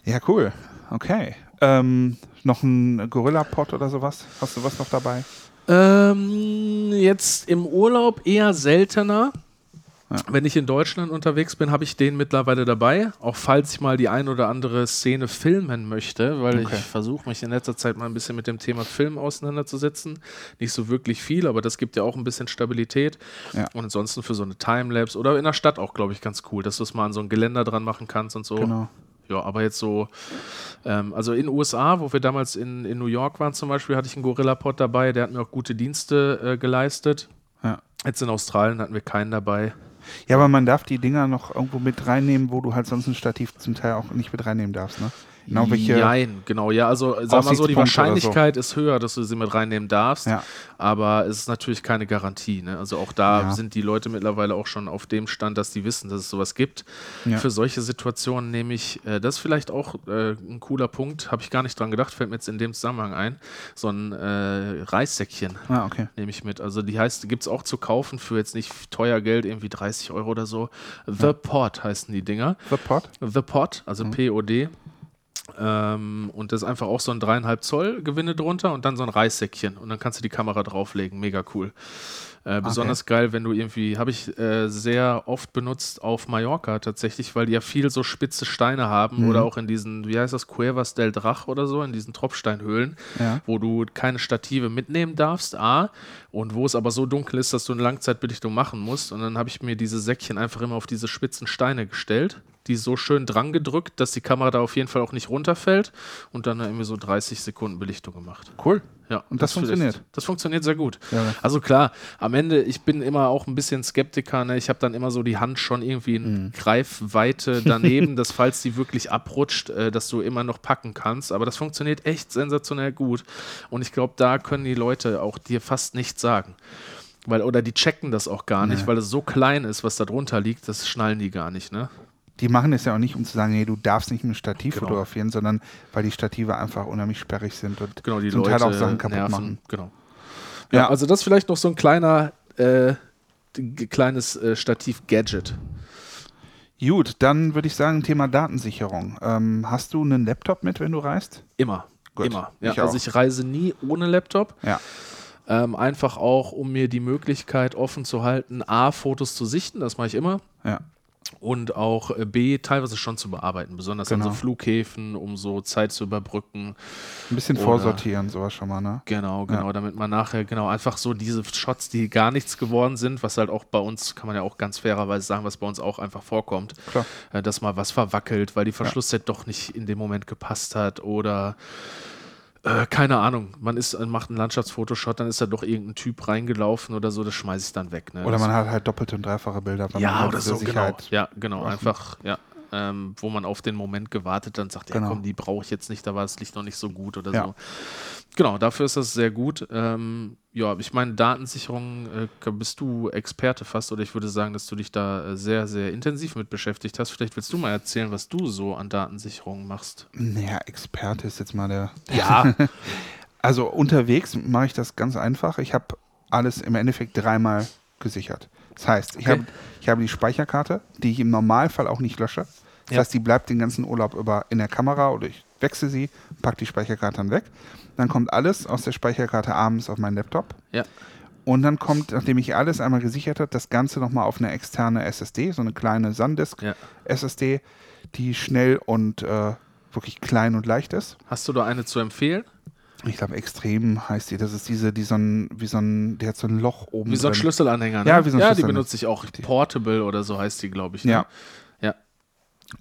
Ja, cool. Okay. Ähm, noch ein Gorilla-Pod oder sowas? Hast du was noch dabei? Ähm, jetzt im Urlaub eher seltener. Ja. Wenn ich in Deutschland unterwegs bin, habe ich den mittlerweile dabei. Auch falls ich mal die ein oder andere Szene filmen möchte, weil okay. ich versuche mich in letzter Zeit mal ein bisschen mit dem Thema Film auseinanderzusetzen. Nicht so wirklich viel, aber das gibt ja auch ein bisschen Stabilität. Ja. Und ansonsten für so eine Timelapse oder in der Stadt auch, glaube ich, ganz cool, dass du es mal an so ein Geländer dran machen kannst und so. Genau. Ja, aber jetzt so, ähm, also in den USA, wo wir damals in, in New York waren zum Beispiel, hatte ich einen Gorilla-Pod dabei, der hat mir auch gute Dienste äh, geleistet. Ja. Jetzt in Australien hatten wir keinen dabei. Ja, aber man darf die Dinger noch irgendwo mit reinnehmen, wo du halt sonst ein Stativ zum Teil auch nicht mit reinnehmen darfst, ne? Genau, welche Nein, genau, ja, also sag mal so, die Wahrscheinlichkeit so. ist höher, dass du sie mit reinnehmen darfst, ja. aber es ist natürlich keine Garantie. Ne? Also auch da ja. sind die Leute mittlerweile auch schon auf dem Stand, dass die wissen, dass es sowas gibt. Ja. Für solche Situationen nehme ich, äh, das ist vielleicht auch äh, ein cooler Punkt, habe ich gar nicht dran gedacht, fällt mir jetzt in dem Zusammenhang ein, so ein äh, Reissäckchen ah, okay. nehme ich mit. Also die heißt, gibt es auch zu kaufen für jetzt nicht teuer Geld, irgendwie 30 Euro oder so. The Pot heißen die Dinger. The Pot? The Pot, also mhm. P-O-D. Ähm, und das ist einfach auch so ein dreieinhalb Zoll Gewinde drunter und dann so ein Reissäckchen. Und dann kannst du die Kamera drauflegen. Mega cool. Äh, besonders okay. geil, wenn du irgendwie, habe ich äh, sehr oft benutzt auf Mallorca tatsächlich, weil die ja viel so spitze Steine haben mhm. oder auch in diesen, wie heißt das, Cuevas del Drach oder so, in diesen Tropfsteinhöhlen, ja. wo du keine Stative mitnehmen darfst, A, und wo es aber so dunkel ist, dass du eine Langzeitbelichtung machen musst. Und dann habe ich mir diese Säckchen einfach immer auf diese spitzen Steine gestellt die so schön dran gedrückt, dass die Kamera da auf jeden Fall auch nicht runterfällt und dann irgendwie so 30 Sekunden Belichtung gemacht. Cool. Ja, und das, das funktioniert. Das funktioniert sehr gut. Ja. Also klar, am Ende, ich bin immer auch ein bisschen Skeptiker. Ne? Ich habe dann immer so die Hand schon irgendwie in mhm. Greifweite daneben, dass falls die wirklich abrutscht, äh, dass du immer noch packen kannst. Aber das funktioniert echt sensationell gut. Und ich glaube, da können die Leute auch dir fast nichts sagen. Weil, oder die checken das auch gar nicht, nee. weil es so klein ist, was da drunter liegt, das schnallen die gar nicht, ne? die machen es ja auch nicht, um zu sagen, hey, du darfst nicht mit Stativ genau. fotografieren, sondern weil die Stative einfach unheimlich sperrig sind und genau, die zum Leute Teil auch Sachen kaputt nerven. machen. Genau. Ja, ja, also das ist vielleicht noch so ein kleiner, äh, kleines äh, Stativ-Gadget. Gut, dann würde ich sagen, Thema Datensicherung. Ähm, hast du einen Laptop mit, wenn du reist? Immer. Gut, Immer. Ja, ich also ich reise nie ohne Laptop. Ja. Ähm, einfach auch, um mir die Möglichkeit offen zu halten, A, Fotos zu sichten, das mache ich immer. Ja und auch äh, B teilweise schon zu bearbeiten, besonders genau. an so genau. Flughäfen, um so Zeit zu überbrücken. Ein bisschen Oder, vorsortieren, sowas schon mal, ne? Genau, genau, ja. damit man nachher, genau, einfach so diese Shots, die gar nichts geworden sind, was halt auch bei uns, kann man ja auch ganz fairerweise sagen, was bei uns auch einfach vorkommt, Klar. Äh, dass mal was verwackelt, weil die Verschlusszeit ja. doch nicht in dem Moment gepasst hat oder äh, keine Ahnung, man ist, äh, macht einen Landschaftsfotoshot, dann ist da doch irgendein Typ reingelaufen oder so, das schmeiße ich dann weg. Ne? Oder man hat halt doppelte und dreifache Bilder. Ja, oder so, genau. Ja, genau, einfach, ja. Ähm, wo man auf den Moment gewartet dann sagt, ja genau. komm, die brauche ich jetzt nicht, da war das Licht noch nicht so gut oder ja. so. Genau, dafür ist das sehr gut. Ähm, ja, ich meine, Datensicherung äh, bist du Experte fast oder ich würde sagen, dass du dich da äh, sehr, sehr intensiv mit beschäftigt hast. Vielleicht willst du mal erzählen, was du so an Datensicherung machst. Naja, Experte ist jetzt mal der. Ja. also unterwegs mache ich das ganz einfach. Ich habe alles im Endeffekt dreimal gesichert. Das heißt, ich, okay. habe, ich habe die Speicherkarte, die ich im Normalfall auch nicht lösche. Das ja. heißt, die bleibt den ganzen Urlaub über in der Kamera oder ich wechsle sie, packe die Speicherkarte dann weg. Dann kommt alles aus der Speicherkarte abends auf meinen Laptop. Ja. Und dann kommt, nachdem ich alles einmal gesichert habe, das Ganze nochmal auf eine externe SSD, so eine kleine SanDisk ja. SSD, die schnell und äh, wirklich klein und leicht ist. Hast du da eine zu empfehlen? Ich glaube, extrem heißt die. Das ist diese, die so ein, wie so ein, der hat so ein Loch oben. Wie so ein drin. Schlüsselanhänger, ne? Ja, wie so ein Ja, die benutze ich auch. Portable oder so heißt die, glaube ich. Ne? Ja. Ja.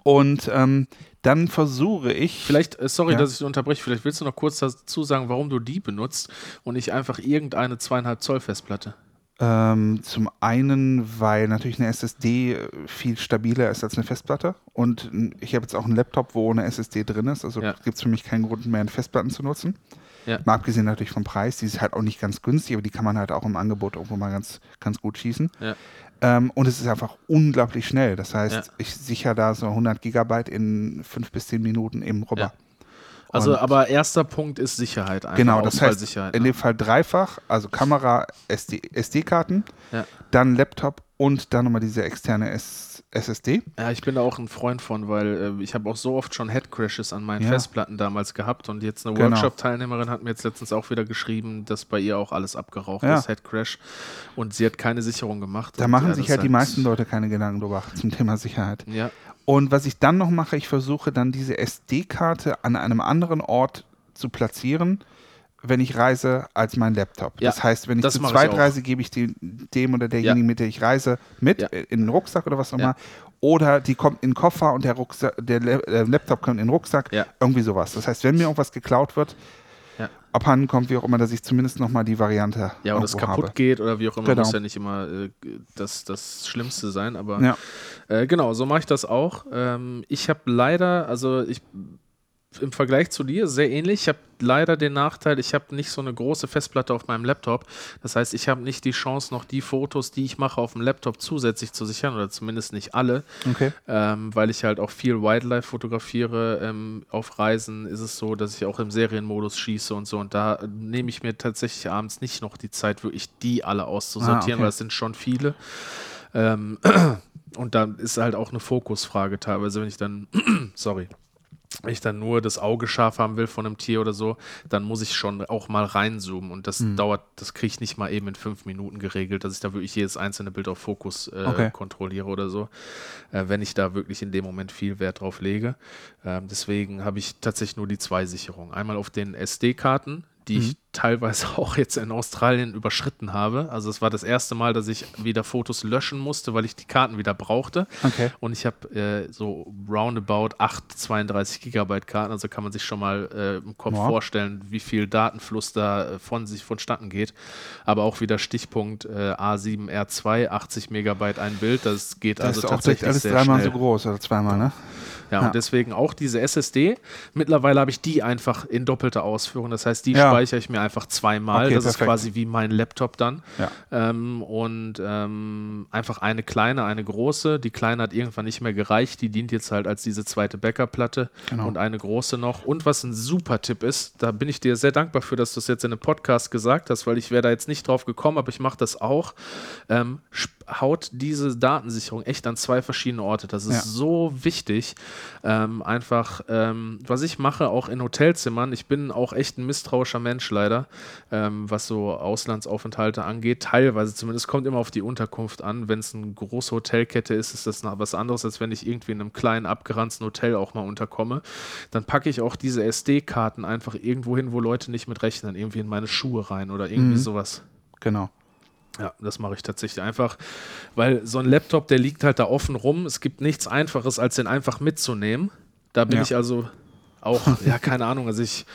Und ähm, dann versuche ich. Vielleicht, äh, sorry, ja. dass ich unterbreche, vielleicht willst du noch kurz dazu sagen, warum du die benutzt und nicht einfach irgendeine zweieinhalb Zoll Festplatte. Ähm, zum einen, weil natürlich eine SSD viel stabiler ist als eine Festplatte. Und ich habe jetzt auch einen Laptop, wo eine SSD drin ist. Also ja. gibt es für mich keinen Grund mehr, eine Festplatten zu nutzen. Ja. Mal abgesehen natürlich vom Preis, die ist halt auch nicht ganz günstig, aber die kann man halt auch im Angebot irgendwo mal ganz, ganz gut schießen. Ja. Ähm, und es ist einfach unglaublich schnell. Das heißt, ja. ich sichere da so 100 Gigabyte in fünf bis zehn Minuten eben rüber. Also, und aber erster Punkt ist Sicherheit einfach. Genau, das heißt, in ne? dem Fall dreifach, also Kamera, SD, SD-Karten, ja. dann Laptop und dann nochmal diese externe S SSD. Ja, ich bin da auch ein Freund von, weil äh, ich habe auch so oft schon Headcrashes an meinen ja. Festplatten damals gehabt und jetzt eine genau. Workshop-Teilnehmerin hat mir jetzt letztens auch wieder geschrieben, dass bei ihr auch alles abgeraucht ja. ist, Headcrash und sie hat keine Sicherung gemacht. Da machen sich halt die meisten Leute keine Gedanken drüber zum Thema Sicherheit. Ja. Und was ich dann noch mache, ich versuche dann diese SD-Karte an einem anderen Ort zu platzieren, wenn ich reise, als mein Laptop. Ja, das heißt, wenn ich zu zweit ich reise, gebe ich die, dem oder derjenigen, ja. mit der ich reise, mit ja. in den Rucksack oder was auch immer. Oder die kommt in den Koffer und der, Rucksack, der, der Laptop kommt in den Rucksack. Irgendwie sowas. Das heißt, wenn mir irgendwas geklaut wird, abhanden kommt, wie auch immer, dass ich zumindest nochmal die Variante Ja, und es kaputt habe. geht oder wie auch immer, genau. muss ja nicht immer äh, das, das Schlimmste sein, aber ja. äh, genau, so mache ich das auch. Ähm, ich habe leider, also ich im Vergleich zu dir sehr ähnlich. Ich habe leider den Nachteil, ich habe nicht so eine große Festplatte auf meinem Laptop. Das heißt, ich habe nicht die Chance, noch die Fotos, die ich mache, auf dem Laptop zusätzlich zu sichern oder zumindest nicht alle. Okay. Ähm, weil ich halt auch viel Wildlife fotografiere. Ähm, auf Reisen ist es so, dass ich auch im Serienmodus schieße und so. Und da nehme ich mir tatsächlich abends nicht noch die Zeit, wirklich die alle auszusortieren, ah, okay. weil es sind schon viele. Ähm, und da ist halt auch eine Fokusfrage teilweise, wenn ich dann, sorry, ich dann nur das Auge scharf haben will von einem Tier oder so, dann muss ich schon auch mal reinzoomen und das mhm. dauert, das kriege ich nicht mal eben in fünf Minuten geregelt, dass ich da wirklich jedes einzelne Bild auf Fokus äh, okay. kontrolliere oder so, äh, wenn ich da wirklich in dem Moment viel Wert drauf lege. Ähm, deswegen habe ich tatsächlich nur die zwei Sicherungen. Einmal auf den SD-Karten, die mhm. ich teilweise auch jetzt in Australien überschritten habe. Also es war das erste Mal, dass ich wieder Fotos löschen musste, weil ich die Karten wieder brauchte. Okay. Und ich habe äh, so roundabout 8 32 Gigabyte Karten. Also kann man sich schon mal äh, im Kopf wow. vorstellen, wie viel Datenfluss da äh, von sich vonstatten geht. Aber auch wieder Stichpunkt äh, A7R2, 80 Megabyte ein Bild. Das geht das also ist tatsächlich alles sehr dreimal schnell. so groß oder zweimal, ne? Ja, ja, und deswegen auch diese SSD. Mittlerweile habe ich die einfach in doppelter Ausführung. Das heißt, die ja. speichere ich mir einfach zweimal. Okay, das perfekt. ist quasi wie mein Laptop dann. Ja. Ähm, und ähm, einfach eine kleine, eine große. Die kleine hat irgendwann nicht mehr gereicht. Die dient jetzt halt als diese zweite Backup-Platte genau. und eine große noch. Und was ein super Tipp ist, da bin ich dir sehr dankbar für, dass du es jetzt in einem Podcast gesagt hast, weil ich wäre da jetzt nicht drauf gekommen, aber ich mache das auch. Ähm, haut diese Datensicherung echt an zwei verschiedene Orte. Das ist ja. so wichtig. Ähm, einfach, ähm, was ich mache, auch in Hotelzimmern. Ich bin auch echt ein misstrauischer Mensch leider, ähm, was so Auslandsaufenthalte angeht. Teilweise zumindest kommt immer auf die Unterkunft an. Wenn es eine große Hotelkette ist, ist das was anderes, als wenn ich irgendwie in einem kleinen, abgeranzten Hotel auch mal unterkomme. Dann packe ich auch diese SD-Karten einfach irgendwo hin, wo Leute nicht mit rechnen. Irgendwie in meine Schuhe rein oder irgendwie mhm. sowas. Genau. Ja, das mache ich tatsächlich einfach, weil so ein Laptop, der liegt halt da offen rum. Es gibt nichts Einfaches, als den einfach mitzunehmen. Da bin ja. ich also auch, ja, keine Ahnung, also ich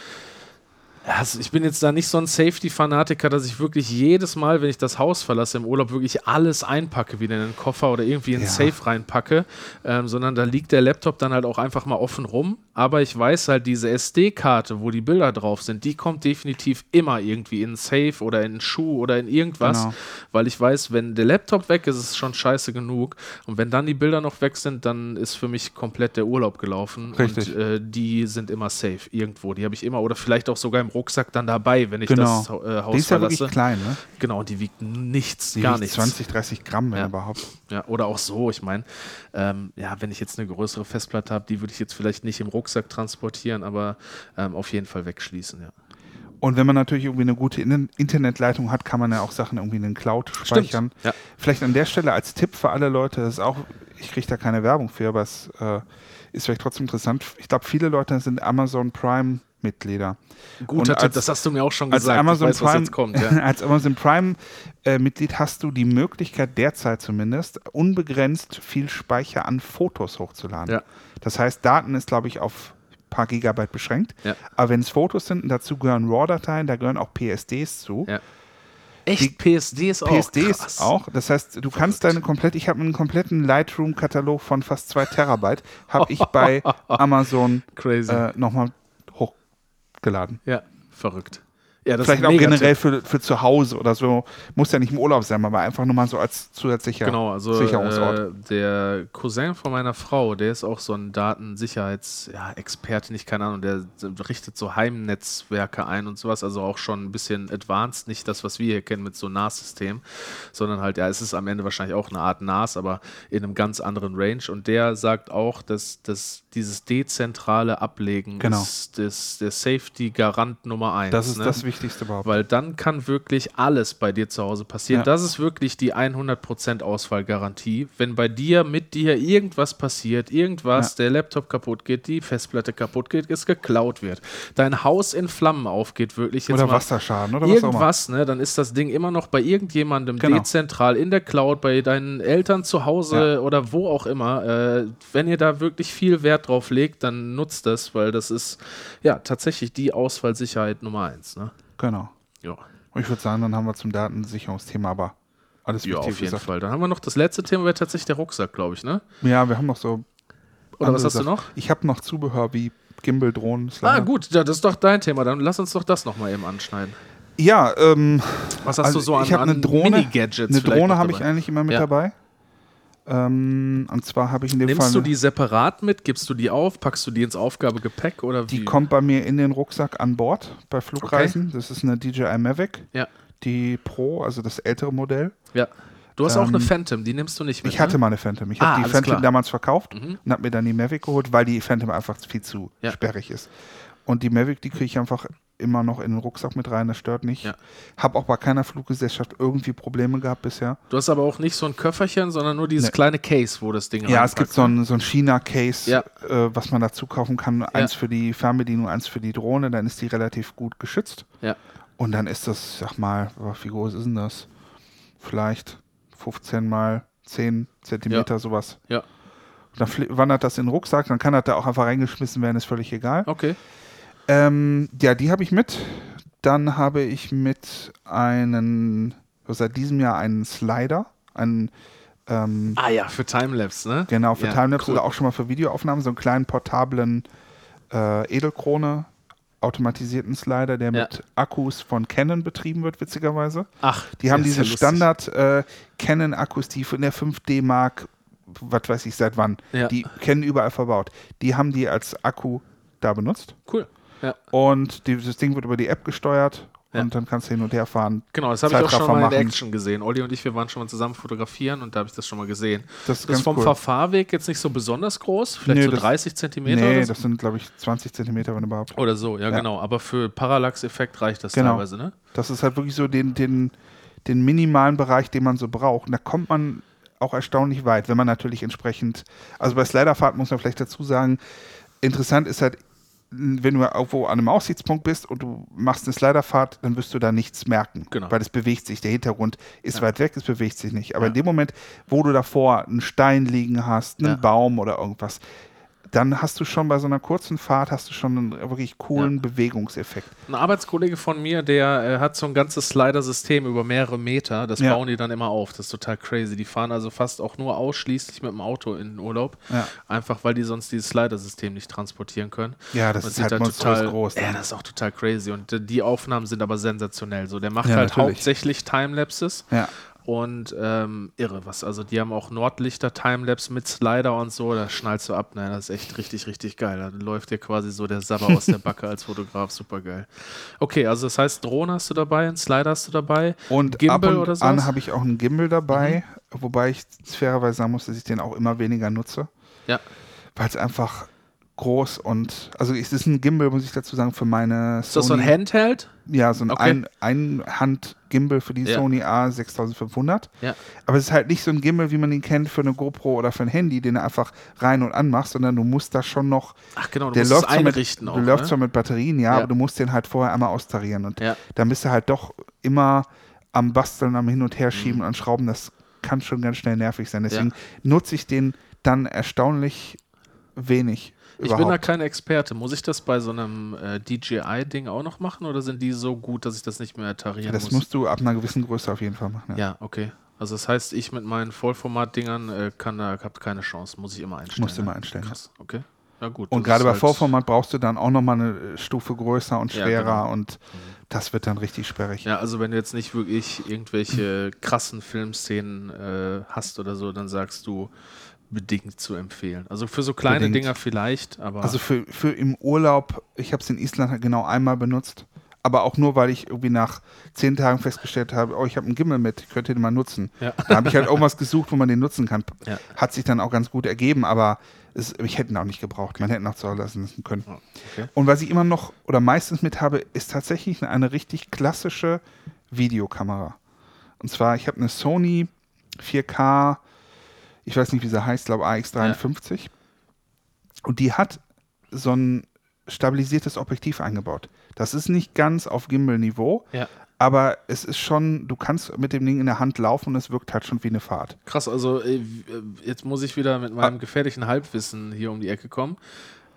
also ich bin jetzt da nicht so ein Safety-Fanatiker, dass ich wirklich jedes Mal, wenn ich das Haus verlasse im Urlaub, wirklich alles einpacke, wieder in den Koffer oder irgendwie in ja. Safe reinpacke, ähm, sondern da liegt der Laptop dann halt auch einfach mal offen rum. Aber ich weiß halt, diese SD-Karte, wo die Bilder drauf sind, die kommt definitiv immer irgendwie in Safe oder in Schuh oder in irgendwas, genau. weil ich weiß, wenn der Laptop weg ist, ist es schon scheiße genug. Und wenn dann die Bilder noch weg sind, dann ist für mich komplett der Urlaub gelaufen. Richtig. Und äh, die sind immer safe irgendwo. Die habe ich immer oder vielleicht auch sogar im Rucksack dann dabei, wenn ich genau. das äh, Haus die ist verlasse. Ja wirklich klein, ne? Genau, und die wiegt nichts, die gar wiegt nichts. 20, 30 Gramm, wenn ja. überhaupt. Ja, oder auch so, ich meine, ähm, ja, wenn ich jetzt eine größere Festplatte habe, die würde ich jetzt vielleicht nicht im Rucksack transportieren, aber ähm, auf jeden Fall wegschließen, ja. Und wenn man natürlich irgendwie eine gute Internetleitung hat, kann man ja auch Sachen irgendwie in den Cloud speichern. Ja. Vielleicht an der Stelle als Tipp für alle Leute, das ist auch, ich kriege da keine Werbung für, aber es äh, ist vielleicht trotzdem interessant. Ich glaube, viele Leute sind Amazon Prime Mitglieder. Guter Tipp, das hast du mir auch schon gesagt. Als Amazon weiß, Prime, kommt, ja. als Amazon Prime äh, Mitglied hast du die Möglichkeit, derzeit zumindest, unbegrenzt viel Speicher an Fotos hochzuladen. Ja. Das heißt, Daten ist, glaube ich, auf ein paar Gigabyte beschränkt. Ja. Aber wenn es Fotos sind, dazu gehören RAW-Dateien, da gehören auch PSDs zu. Ja. Echt? PSDs auch? PSDs Krass. auch. Das heißt, du kannst deine komplett, ich habe einen kompletten Lightroom-Katalog von fast zwei Terabyte, habe ich bei Amazon äh, nochmal hochgeladen. Ja, verrückt. Ja, Vielleicht auch generell für, für zu Hause oder so. Muss ja nicht im Urlaub sein, aber einfach nur mal so als zusätzlicher genau, also, Sicherungsort. Äh, der Cousin von meiner Frau, der ist auch so ein Datensicherheitsexperte, ja, nicht keine Ahnung, der richtet so Heimnetzwerke ein und sowas, also auch schon ein bisschen advanced, nicht das, was wir hier kennen mit so NAS-System, sondern halt, ja, es ist am Ende wahrscheinlich auch eine Art NAS, aber in einem ganz anderen Range. Und der sagt auch, dass, dass dieses dezentrale Ablegen genau. ist das, der Safety-Garant Nummer eins. Das ist ne? das Wichtigste überhaupt. Weil dann kann wirklich alles bei dir zu Hause passieren. Ja. Das ist wirklich die 100% Ausfallgarantie. Wenn bei dir, mit dir irgendwas passiert, irgendwas, ja. der Laptop kaputt geht, die Festplatte kaputt geht, es geklaut wird, dein Haus in Flammen aufgeht, wirklich jetzt Oder Wasserschaden oder irgendwas, ne, dann ist das Ding immer noch bei irgendjemandem genau. dezentral in der Cloud, bei deinen Eltern zu Hause ja. oder wo auch immer. Äh, wenn ihr da wirklich viel Wert drauf legt, dann nutzt das, weil das ist ja tatsächlich die Ausfallsicherheit Nummer eins. Ne? Genau. Ja. Und ich würde sagen, dann haben wir zum Datensicherungsthema aber alles Ja, auf jeden gesagt. Fall. Dann haben wir noch das letzte Thema, wäre tatsächlich der Rucksack, glaube ich, ne? Ja, wir haben noch so. Oder was hast Sachen. du noch? Ich habe noch Zubehör wie Gimbal-Drohnen. Ah, gut, ja, das ist doch dein Thema. Dann lass uns doch das nochmal eben anschneiden. Ja, ähm, was hast also du so an, ich an eine Drohne, Mini-Gadgets? Eine Drohne habe ich eigentlich immer mit ja. dabei. Ähm, und zwar habe ich in dem Nimmst Fall. Nimmst du die separat mit? Gibst du die auf? Packst du die ins Aufgabegepäck? Oder die kommt bei mir in den Rucksack an Bord bei Flugreisen. Okay. Das ist eine DJI Mavic. Ja. Die Pro, also das ältere Modell. Ja. Du hast ähm, auch eine ähm, Phantom, die nimmst du nicht mit. Ich hatte ne? mal eine Phantom. Ich ah, habe die Phantom klar. damals verkauft mhm. und habe mir dann die Mavic geholt, weil die Phantom einfach viel zu ja. sperrig ist. Und die Mavic, die kriege ich einfach immer noch in den Rucksack mit rein, das stört nicht. Ja. Habe auch bei keiner Fluggesellschaft irgendwie Probleme gehabt bisher. Du hast aber auch nicht so ein Köfferchen, sondern nur dieses nee. kleine Case, wo das Ding Ja, es gibt so ein, so ein China-Case, ja. äh, was man dazu kaufen kann. Ja. Eins für die Fernbedienung, eins für die Drohne, dann ist die relativ gut geschützt. Ja. Und dann ist das, sag mal, wie groß ist denn das? Vielleicht 15 mal 10 Zentimeter, sowas. Ja. dann wandert das in den Rucksack, dann kann das da auch einfach reingeschmissen werden, ist völlig egal. Okay. Ähm, ja, die habe ich mit. Dann habe ich mit einen, seit diesem Jahr einen Slider, einen ähm, ah ja, für Timelapse, ne? Genau, für ja, Timelapse cool. oder auch schon mal für Videoaufnahmen, so einen kleinen portablen äh, Edelkrone automatisierten Slider, der ja. mit Akkus von Canon betrieben wird, witzigerweise. Ach, die haben diese ja Standard äh, Canon-Akkus, die von der 5D Mark, was weiß ich seit wann, ja. die Canon überall verbaut. Die haben die als Akku da benutzt. Cool. Ja. Und dieses Ding wird über die App gesteuert ja. und dann kannst du hin und her fahren. Genau, das habe ich auch schon mal machen. in Action gesehen. Olli und ich, wir waren schon mal zusammen fotografieren und da habe ich das schon mal gesehen. Das ist, das ist vom cool. Verfahrweg jetzt nicht so besonders groß, vielleicht nee, so 30 Zentimeter. Nee, das sind, glaube ich, 20 Zentimeter, wenn überhaupt. Oder so, ja, ja. genau. Aber für Parallax-Effekt reicht das genau. teilweise, ne? Das ist halt wirklich so den, den, den minimalen Bereich, den man so braucht. Und da kommt man auch erstaunlich weit, wenn man natürlich entsprechend, also bei Sliderfahrt muss man vielleicht dazu sagen, interessant ist halt wenn du irgendwo an einem Aussichtspunkt bist und du machst eine Sliderfahrt, dann wirst du da nichts merken. Genau. Weil es bewegt sich. Der Hintergrund ist ja. weit weg, es bewegt sich nicht. Aber ja. in dem Moment, wo du davor einen Stein liegen hast, einen ja. Baum oder irgendwas, dann hast du schon bei so einer kurzen Fahrt hast du schon einen wirklich coolen ja. Bewegungseffekt. Ein Arbeitskollege von mir, der äh, hat so ein ganzes Slider-System über mehrere Meter. Das ja. bauen die dann immer auf. Das ist total crazy. Die fahren also fast auch nur ausschließlich mit dem Auto in den Urlaub. Ja. Einfach weil die sonst dieses Slider-System nicht transportieren können. Ja, das, das ist halt total groß. Ja, das ist auch total crazy. Und äh, die Aufnahmen sind aber sensationell. So, der macht halt natürlich. hauptsächlich Timelapses. Ja und ähm, irre was. Also die haben auch Nordlichter Timelapse mit Slider und so. Da schnallst du ab. Ne? Das ist echt richtig, richtig geil. Da läuft dir quasi so der Sabber aus der Backe als Fotograf. Super geil. Okay, also das heißt, Drohne hast du dabei, einen Slider hast du dabei. Und Gimbal ab und oder so. an habe ich auch einen Gimbal dabei. Mhm. Wobei ich fairerweise sagen muss, dass ich den auch immer weniger nutze. Ja. Weil es einfach groß und also es ist ein Gimbal, muss ich dazu sagen, für meine Ist Sony. das so ein Handheld? Ja, so ein okay. ein, Einhand-Gimbal für die ja. Sony A6500. Ja. Aber es ist halt nicht so ein Gimbal, wie man ihn kennt für eine GoPro oder für ein Handy, den du einfach rein und anmachst, sondern du musst da schon noch. Ach genau, du der musst läuft es einrichten mit, auch. Du läufst ne? zwar mit Batterien, ja, ja, aber du musst den halt vorher einmal austarieren. Und ja. dann bist du halt doch immer am Basteln, am Hin- und Herschieben mhm. und Schrauben. Das kann schon ganz schnell nervig sein. Deswegen nutze ich den dann erstaunlich wenig. Ich bin da kein Experte. Muss ich das bei so einem äh, DJI-Ding auch noch machen oder sind die so gut, dass ich das nicht mehr tarieren das muss? Das musst du ab einer gewissen Größe auf jeden Fall machen. Ja, ja okay. Also das heißt, ich mit meinen Vollformat-Dingern äh, kann da habe keine Chance, muss ich immer einstellen. Musst du immer einstellen. Krass, okay. Ja, gut. Und gerade bei halt Vollformat brauchst du dann auch nochmal eine Stufe größer und schwerer ja, genau. und mhm. das wird dann richtig sperrig. Ja, also wenn du jetzt nicht wirklich irgendwelche krassen Filmszenen äh, hast oder so, dann sagst du, bedingt zu empfehlen. Also für so kleine bedingt. Dinger vielleicht, aber. Also für, für im Urlaub, ich habe es in Island genau einmal benutzt, aber auch nur, weil ich irgendwie nach zehn Tagen festgestellt habe, oh, ich habe einen Gimmel mit, könnt ihr den mal nutzen. Ja. Da habe ich halt irgendwas gesucht, wo man den nutzen kann. Ja. Hat sich dann auch ganz gut ergeben, aber es, ich hätte ihn auch nicht gebraucht. Man hätte ihn auch zu Hause lassen können. Oh, okay. Und was ich immer noch oder meistens mit habe, ist tatsächlich eine richtig klassische Videokamera. Und zwar, ich habe eine Sony 4K ich weiß nicht, wie sie heißt, glaube AX53. Ja. Und die hat so ein stabilisiertes Objektiv eingebaut. Das ist nicht ganz auf Gimbal-Niveau, ja. aber es ist schon, du kannst mit dem Ding in der Hand laufen und es wirkt halt schon wie eine Fahrt. Krass, also äh, jetzt muss ich wieder mit meinem ah. gefährlichen Halbwissen hier um die Ecke kommen.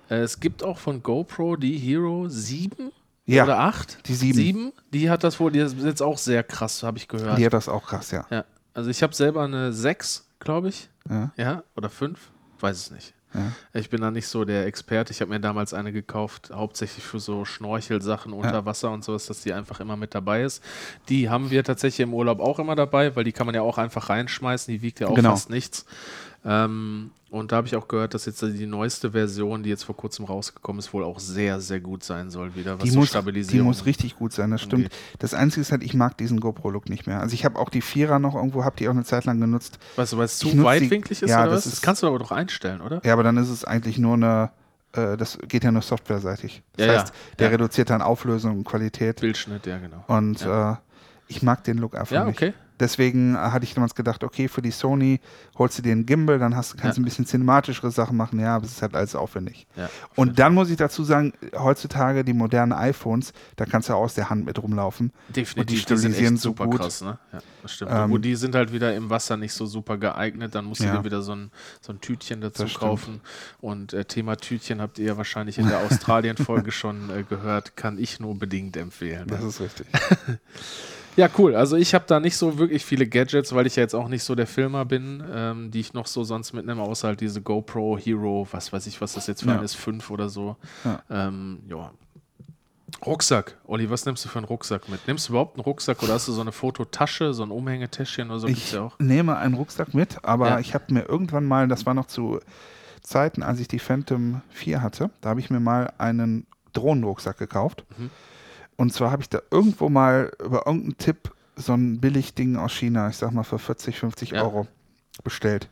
Äh, es gibt auch von GoPro die Hero 7 ja, oder 8? Die 7. 7. Die hat das wohl, die ist jetzt auch sehr krass, habe ich gehört. Die hat das auch krass, ja. ja. Also ich habe selber eine 6, glaube ich. Ja. ja. Oder 5? Weiß es nicht. Ja. Ich bin da nicht so der Experte. Ich habe mir damals eine gekauft, hauptsächlich für so Schnorchelsachen unter ja. Wasser und sowas, dass die einfach immer mit dabei ist. Die haben wir tatsächlich im Urlaub auch immer dabei, weil die kann man ja auch einfach reinschmeißen. Die wiegt ja auch genau. fast nichts. Ähm, und da habe ich auch gehört, dass jetzt die neueste Version, die jetzt vor kurzem rausgekommen ist, wohl auch sehr, sehr gut sein soll wieder, was die so muss, Die muss richtig gut sein, das stimmt. Angeht. Das Einzige ist halt, ich mag diesen GoPro-Look nicht mehr. Also ich habe auch die Vierer noch irgendwo, habe die auch eine Zeit lang genutzt. Weißt du, weil es zu weitwinklig ist ja, oder das was? Das kannst du aber doch einstellen, oder? Ja, aber dann ist es eigentlich nur eine äh, das geht ja nur softwareseitig. Das ja, heißt, ja. der ja. reduziert dann Auflösung und Qualität. Bildschnitt, ja, genau. Und äh, ich mag den Look einfach ja, nicht. Deswegen hatte ich damals gedacht, okay, für die Sony holst du dir einen Gimbal, dann hast, kannst du ja. ein bisschen cinematischere Sachen machen. Ja, aber es ist halt alles aufwendig. Ja, und dann muss ich dazu sagen, heutzutage die modernen iPhones, da kannst du aus der Hand mit rumlaufen. Definitiv. Und die stabilisieren die so super gut. krass, ne? Ja, das stimmt. Ähm, Wo die sind halt wieder im Wasser nicht so super geeignet, dann musst du dir wieder so ein, so ein Tütchen dazu kaufen. Und äh, Thema Tütchen habt ihr ja wahrscheinlich in der Australien-Folge schon äh, gehört, kann ich nur bedingt empfehlen. Das ist richtig. Ja, cool. Also ich habe da nicht so wirklich viele Gadgets, weil ich ja jetzt auch nicht so der Filmer bin, ähm, die ich noch so sonst mitnehme, außer halt diese GoPro Hero, was weiß ich, was das jetzt für ja. ein ist, 5 oder so. Ja. Ähm, ja. Rucksack. Olli, was nimmst du für einen Rucksack mit? Nimmst du überhaupt einen Rucksack oder hast du so eine Fototasche, so ein Umhängetäschchen oder so? Ich ja nehme einen Rucksack mit, aber ja. ich habe mir irgendwann mal, das war noch zu Zeiten, als ich die Phantom 4 hatte, da habe ich mir mal einen Drohnenrucksack gekauft. Mhm. Und zwar habe ich da irgendwo mal über irgendeinen Tipp so ein Billigding aus China, ich sag mal für 40, 50 ja. Euro bestellt.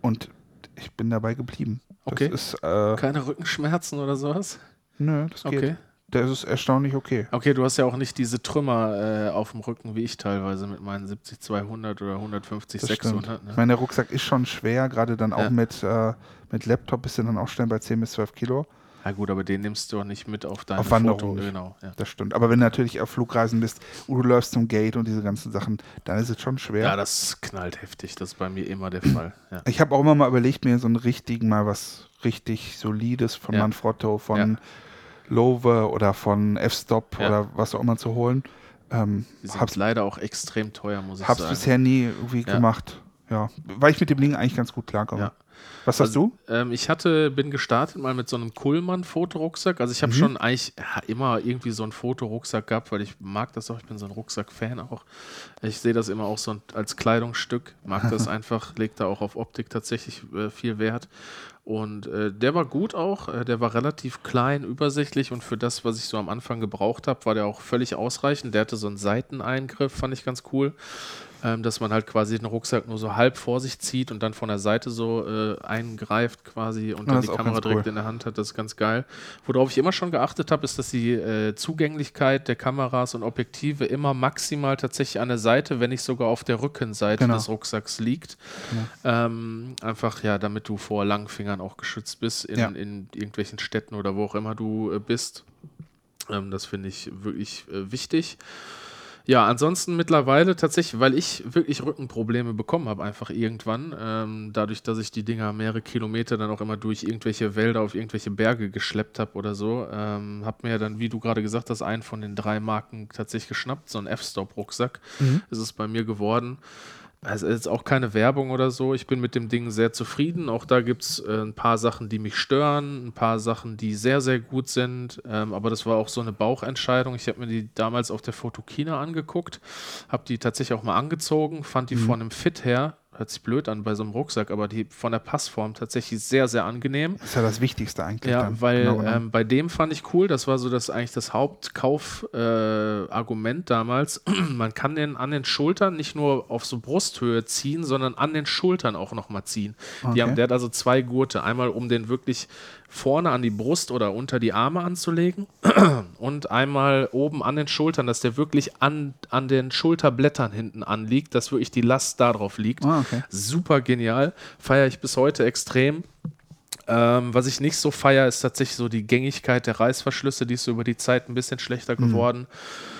Und ich bin dabei geblieben. Okay. Ist, äh, Keine Rückenschmerzen oder sowas? Nö, das geht. Okay. Der ist erstaunlich okay. Okay, du hast ja auch nicht diese Trümmer äh, auf dem Rücken wie ich teilweise mit meinen 70 200 oder 150 das 600. Ne? Ich meine, der Rucksack ist schon schwer, gerade dann auch ja. mit, äh, mit Laptop bist du dann auch schnell bei 10 bis 12 Kilo. Ja gut, aber den nimmst du auch nicht mit auf deine auf Wanderung. Genau, ja. Das stimmt. Aber wenn du natürlich auf Flugreisen bist und du läufst zum Gate und diese ganzen Sachen, dann ist es schon schwer. Ja, das knallt heftig. Das ist bei mir immer der Fall. Ja. Ich habe auch immer mal überlegt, mir so einen richtigen, mal was richtig Solides von ja. Manfrotto, von ja. Love oder von F-Stop oder was auch immer zu holen. Ähm, Die sind hab's, leider auch extrem teuer, muss ich hab's sagen. Hab's bisher nie irgendwie gemacht. Ja, weil ich mit dem Ding eigentlich ganz gut klarkomme. Ja. Was hast also, du? Ähm, ich hatte, bin gestartet mal mit so einem Kuhlmann-Fotorucksack. Also ich habe mhm. schon eigentlich ja, immer irgendwie so einen Fotorucksack gehabt, weil ich mag das auch. Ich bin so ein Rucksack-Fan auch. Ich sehe das immer auch so als Kleidungsstück. Mag das einfach, legt da auch auf Optik tatsächlich äh, viel Wert. Und äh, der war gut auch. Äh, der war relativ klein, übersichtlich und für das, was ich so am Anfang gebraucht habe, war der auch völlig ausreichend. Der hatte so einen Seiteneingriff, fand ich ganz cool ähm, dass man halt quasi den Rucksack nur so halb vor sich zieht und dann von der Seite so äh, eingreift quasi und dann die Kamera direkt cool. in der Hand hat. Das ist ganz geil. Worauf ich immer schon geachtet habe, ist, dass die äh, Zugänglichkeit der Kameras und Objektive immer maximal tatsächlich an der Seite, wenn nicht sogar auf der Rückenseite genau. des Rucksacks liegt. Genau. Ähm, einfach ja, damit du vor Langfingern auch geschützt bist in, ja. in irgendwelchen Städten oder wo auch immer du äh, bist. Ähm, das finde ich wirklich äh, wichtig. Ja, ansonsten mittlerweile tatsächlich, weil ich wirklich Rückenprobleme bekommen habe, einfach irgendwann. Ähm, dadurch, dass ich die Dinger mehrere Kilometer dann auch immer durch irgendwelche Wälder auf irgendwelche Berge geschleppt habe oder so, ähm, habe mir dann, wie du gerade gesagt hast, einen von den drei Marken tatsächlich geschnappt, so ein F-Stop-Rucksack. Mhm. ist es bei mir geworden. Also ist auch keine Werbung oder so. Ich bin mit dem Ding sehr zufrieden. Auch da gibt es äh, ein paar Sachen, die mich stören, ein paar Sachen, die sehr, sehr gut sind. Ähm, aber das war auch so eine Bauchentscheidung. Ich habe mir die damals auf der Fotokina angeguckt, habe die tatsächlich auch mal angezogen, fand die mhm. von einem Fit her hört sich blöd an bei so einem Rucksack, aber die von der Passform tatsächlich sehr, sehr angenehm. Das ist ja das Wichtigste eigentlich. Ja, dann. weil genau, genau. Ähm, bei dem fand ich cool, das war so das eigentlich das Hauptkaufargument äh, damals. Man kann den an den Schultern nicht nur auf so Brusthöhe ziehen, sondern an den Schultern auch nochmal ziehen. Okay. Die haben, der hat also zwei Gurte. Einmal, um den wirklich vorne an die Brust oder unter die Arme anzulegen und einmal oben an den Schultern, dass der wirklich an, an den Schulterblättern hinten anliegt, dass wirklich die Last darauf liegt. Ah, okay. Super genial. Feiere ich bis heute extrem. Ähm, was ich nicht so feiere, ist tatsächlich so die Gängigkeit der Reißverschlüsse, die ist so über die Zeit ein bisschen schlechter mhm. geworden. Mhm.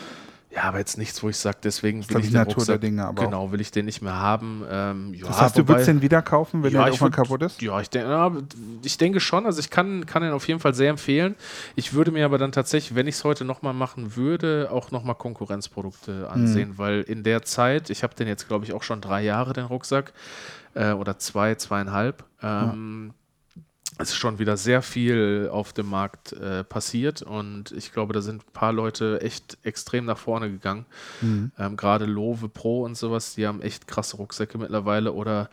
Ja, aber jetzt nichts, wo ich sage, deswegen will ich, den Natur Rucksack, der Dinge, aber genau, will ich den nicht mehr haben. Ähm, ja, das heißt, wobei, du würdest den wieder kaufen, wenn ja, der mal kaputt ist? Ja, ich, denk, ja, ich denke schon. Also ich kann, kann den auf jeden Fall sehr empfehlen. Ich würde mir aber dann tatsächlich, wenn ich es heute nochmal machen würde, auch nochmal Konkurrenzprodukte ansehen, mhm. weil in der Zeit, ich habe den jetzt, glaube ich, auch schon drei Jahre, den Rucksack, äh, oder zwei, zweieinhalb. Ähm, ja es ist schon wieder sehr viel auf dem Markt äh, passiert und ich glaube, da sind ein paar Leute echt extrem nach vorne gegangen. Mhm. Ähm, Gerade Love Pro und sowas, die haben echt krasse Rucksäcke mittlerweile oder,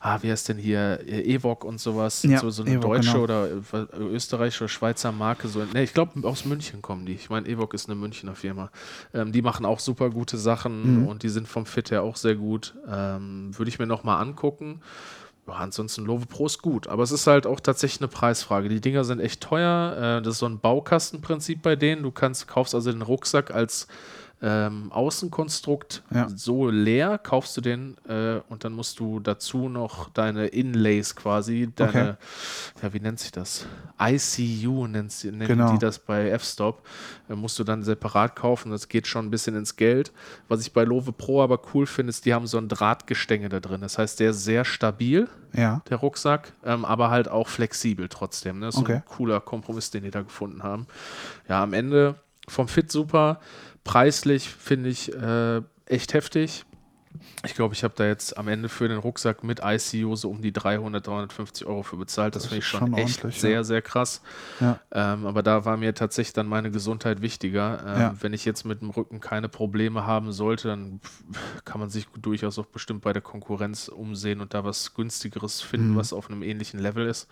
ah, wie heißt denn hier, Evok und sowas, ja, so, so eine Evoc, deutsche genau. oder äh, österreichische oder Schweizer Marke. So, ne, ich glaube, aus München kommen die. Ich meine, Evok ist eine Münchner Firma. Ähm, die machen auch super gute Sachen mhm. und die sind vom Fit her auch sehr gut. Ähm, Würde ich mir nochmal angucken. Ansonsten Love Pro ist gut, aber es ist halt auch tatsächlich eine Preisfrage. Die Dinger sind echt teuer. Äh, das ist so ein Baukastenprinzip bei denen. Du kannst, kaufst also den Rucksack als ähm, Außenkonstrukt ja. so leer, kaufst du den äh, und dann musst du dazu noch deine Inlays quasi, deine, okay. ja, wie nennt sich das? ICU nennt, nennen genau. die das bei F-Stop, äh, musst du dann separat kaufen. Das geht schon ein bisschen ins Geld. Was ich bei Love Pro aber cool finde, ist, die haben so ein Drahtgestänge da drin. Das heißt, der ist sehr stabil, ja. der Rucksack, ähm, aber halt auch flexibel trotzdem. Ne? So okay. ein cooler Kompromiss, den die da gefunden haben. Ja, am Ende vom Fit super Preislich finde ich äh, echt heftig. Ich glaube, ich habe da jetzt am Ende für den Rucksack mit ICU so um die 300, 350 Euro für bezahlt. Das, das finde ich schon, schon echt sehr, ja. sehr krass. Ja. Ähm, aber da war mir tatsächlich dann meine Gesundheit wichtiger. Ähm, ja. Wenn ich jetzt mit dem Rücken keine Probleme haben sollte, dann kann man sich durchaus auch bestimmt bei der Konkurrenz umsehen und da was günstigeres finden, mhm. was auf einem ähnlichen Level ist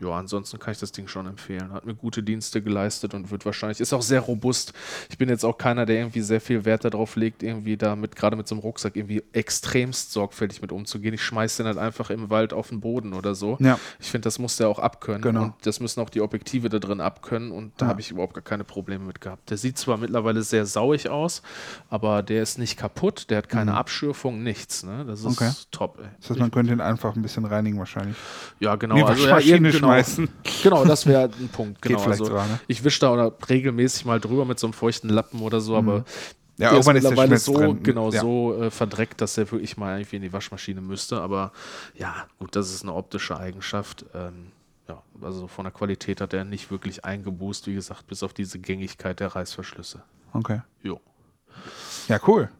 ja, ansonsten kann ich das Ding schon empfehlen. Hat mir gute Dienste geleistet und wird wahrscheinlich, ist auch sehr robust. Ich bin jetzt auch keiner, der irgendwie sehr viel Wert darauf legt, irgendwie damit, gerade mit so einem Rucksack, irgendwie extremst sorgfältig mit umzugehen. Ich schmeiße den halt einfach im Wald auf den Boden oder so. Ja. Ich finde, das muss der auch abkönnen. Genau. Und das müssen auch die Objektive da drin abkönnen und da ja. habe ich überhaupt gar keine Probleme mit gehabt. Der sieht zwar mittlerweile sehr sauig aus, aber der ist nicht kaputt, der hat keine mhm. Abschürfung, nichts. Ne? Das ist okay. top. Ey. Das heißt, man könnte ihn einfach ein bisschen reinigen wahrscheinlich. Ja, genau. Nee, also, ja, genau, schmeißen. Genau, das wäre ein Punkt. Genau. Also, sogar, ne? Ich wische da oder regelmäßig mal drüber mit so einem feuchten Lappen oder so, mhm. aber ja, der ist mittlerweile ist so, drin. genau, ja. so äh, verdreckt, dass er wirklich mal irgendwie in die Waschmaschine müsste. Aber ja, gut, das ist eine optische Eigenschaft. Ähm, ja, also von der Qualität hat er nicht wirklich eingeboost, wie gesagt, bis auf diese Gängigkeit der Reißverschlüsse. Okay. Jo. Ja, cool.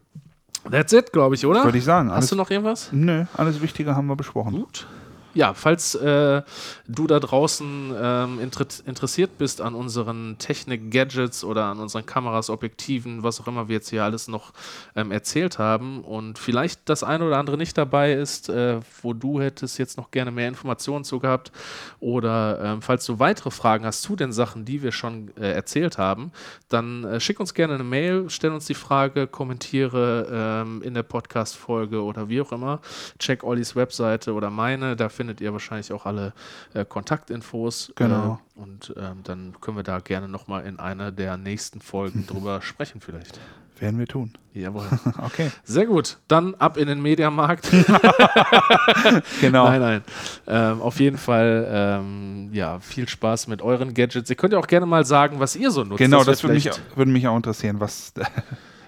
That's it, glaube ich, oder? Würde ich sagen. Hast du noch irgendwas? Nö, alles Wichtige haben wir besprochen. Gut ja, falls äh, du da draußen ähm, inter interessiert bist an unseren Technik-Gadgets oder an unseren Kameras, Objektiven, was auch immer wir jetzt hier alles noch ähm, erzählt haben und vielleicht das eine oder andere nicht dabei ist, äh, wo du hättest jetzt noch gerne mehr Informationen zu gehabt oder ähm, falls du weitere Fragen hast zu den Sachen, die wir schon äh, erzählt haben, dann äh, schick uns gerne eine Mail, stell uns die Frage, kommentiere ähm, in der Podcast-Folge oder wie auch immer. Check Ollis Webseite oder meine, da findet ihr wahrscheinlich auch alle äh, Kontaktinfos. Genau. Äh, und ähm, dann können wir da gerne nochmal in einer der nächsten Folgen drüber sprechen vielleicht. Werden wir tun. Jawohl. okay. Sehr gut. Dann ab in den Mediamarkt. genau. Nein, nein. Ähm, auf jeden Fall, ähm, ja, viel Spaß mit euren Gadgets. Ihr könnt ja auch gerne mal sagen, was ihr so nutzt. Genau, das, das würde, mich, würde mich auch interessieren, was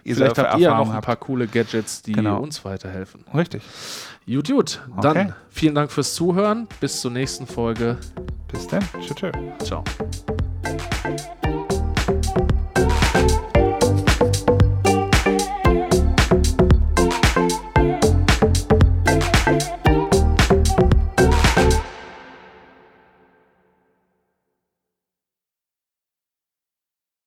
ihr Vielleicht habt ihr noch ein paar coole Gadgets, die genau. uns weiterhelfen. Richtig. Gut, gut. Dann okay. vielen Dank fürs Zuhören. Bis zur nächsten Folge. Bis dann. Tschüss. Ciao. Ciao.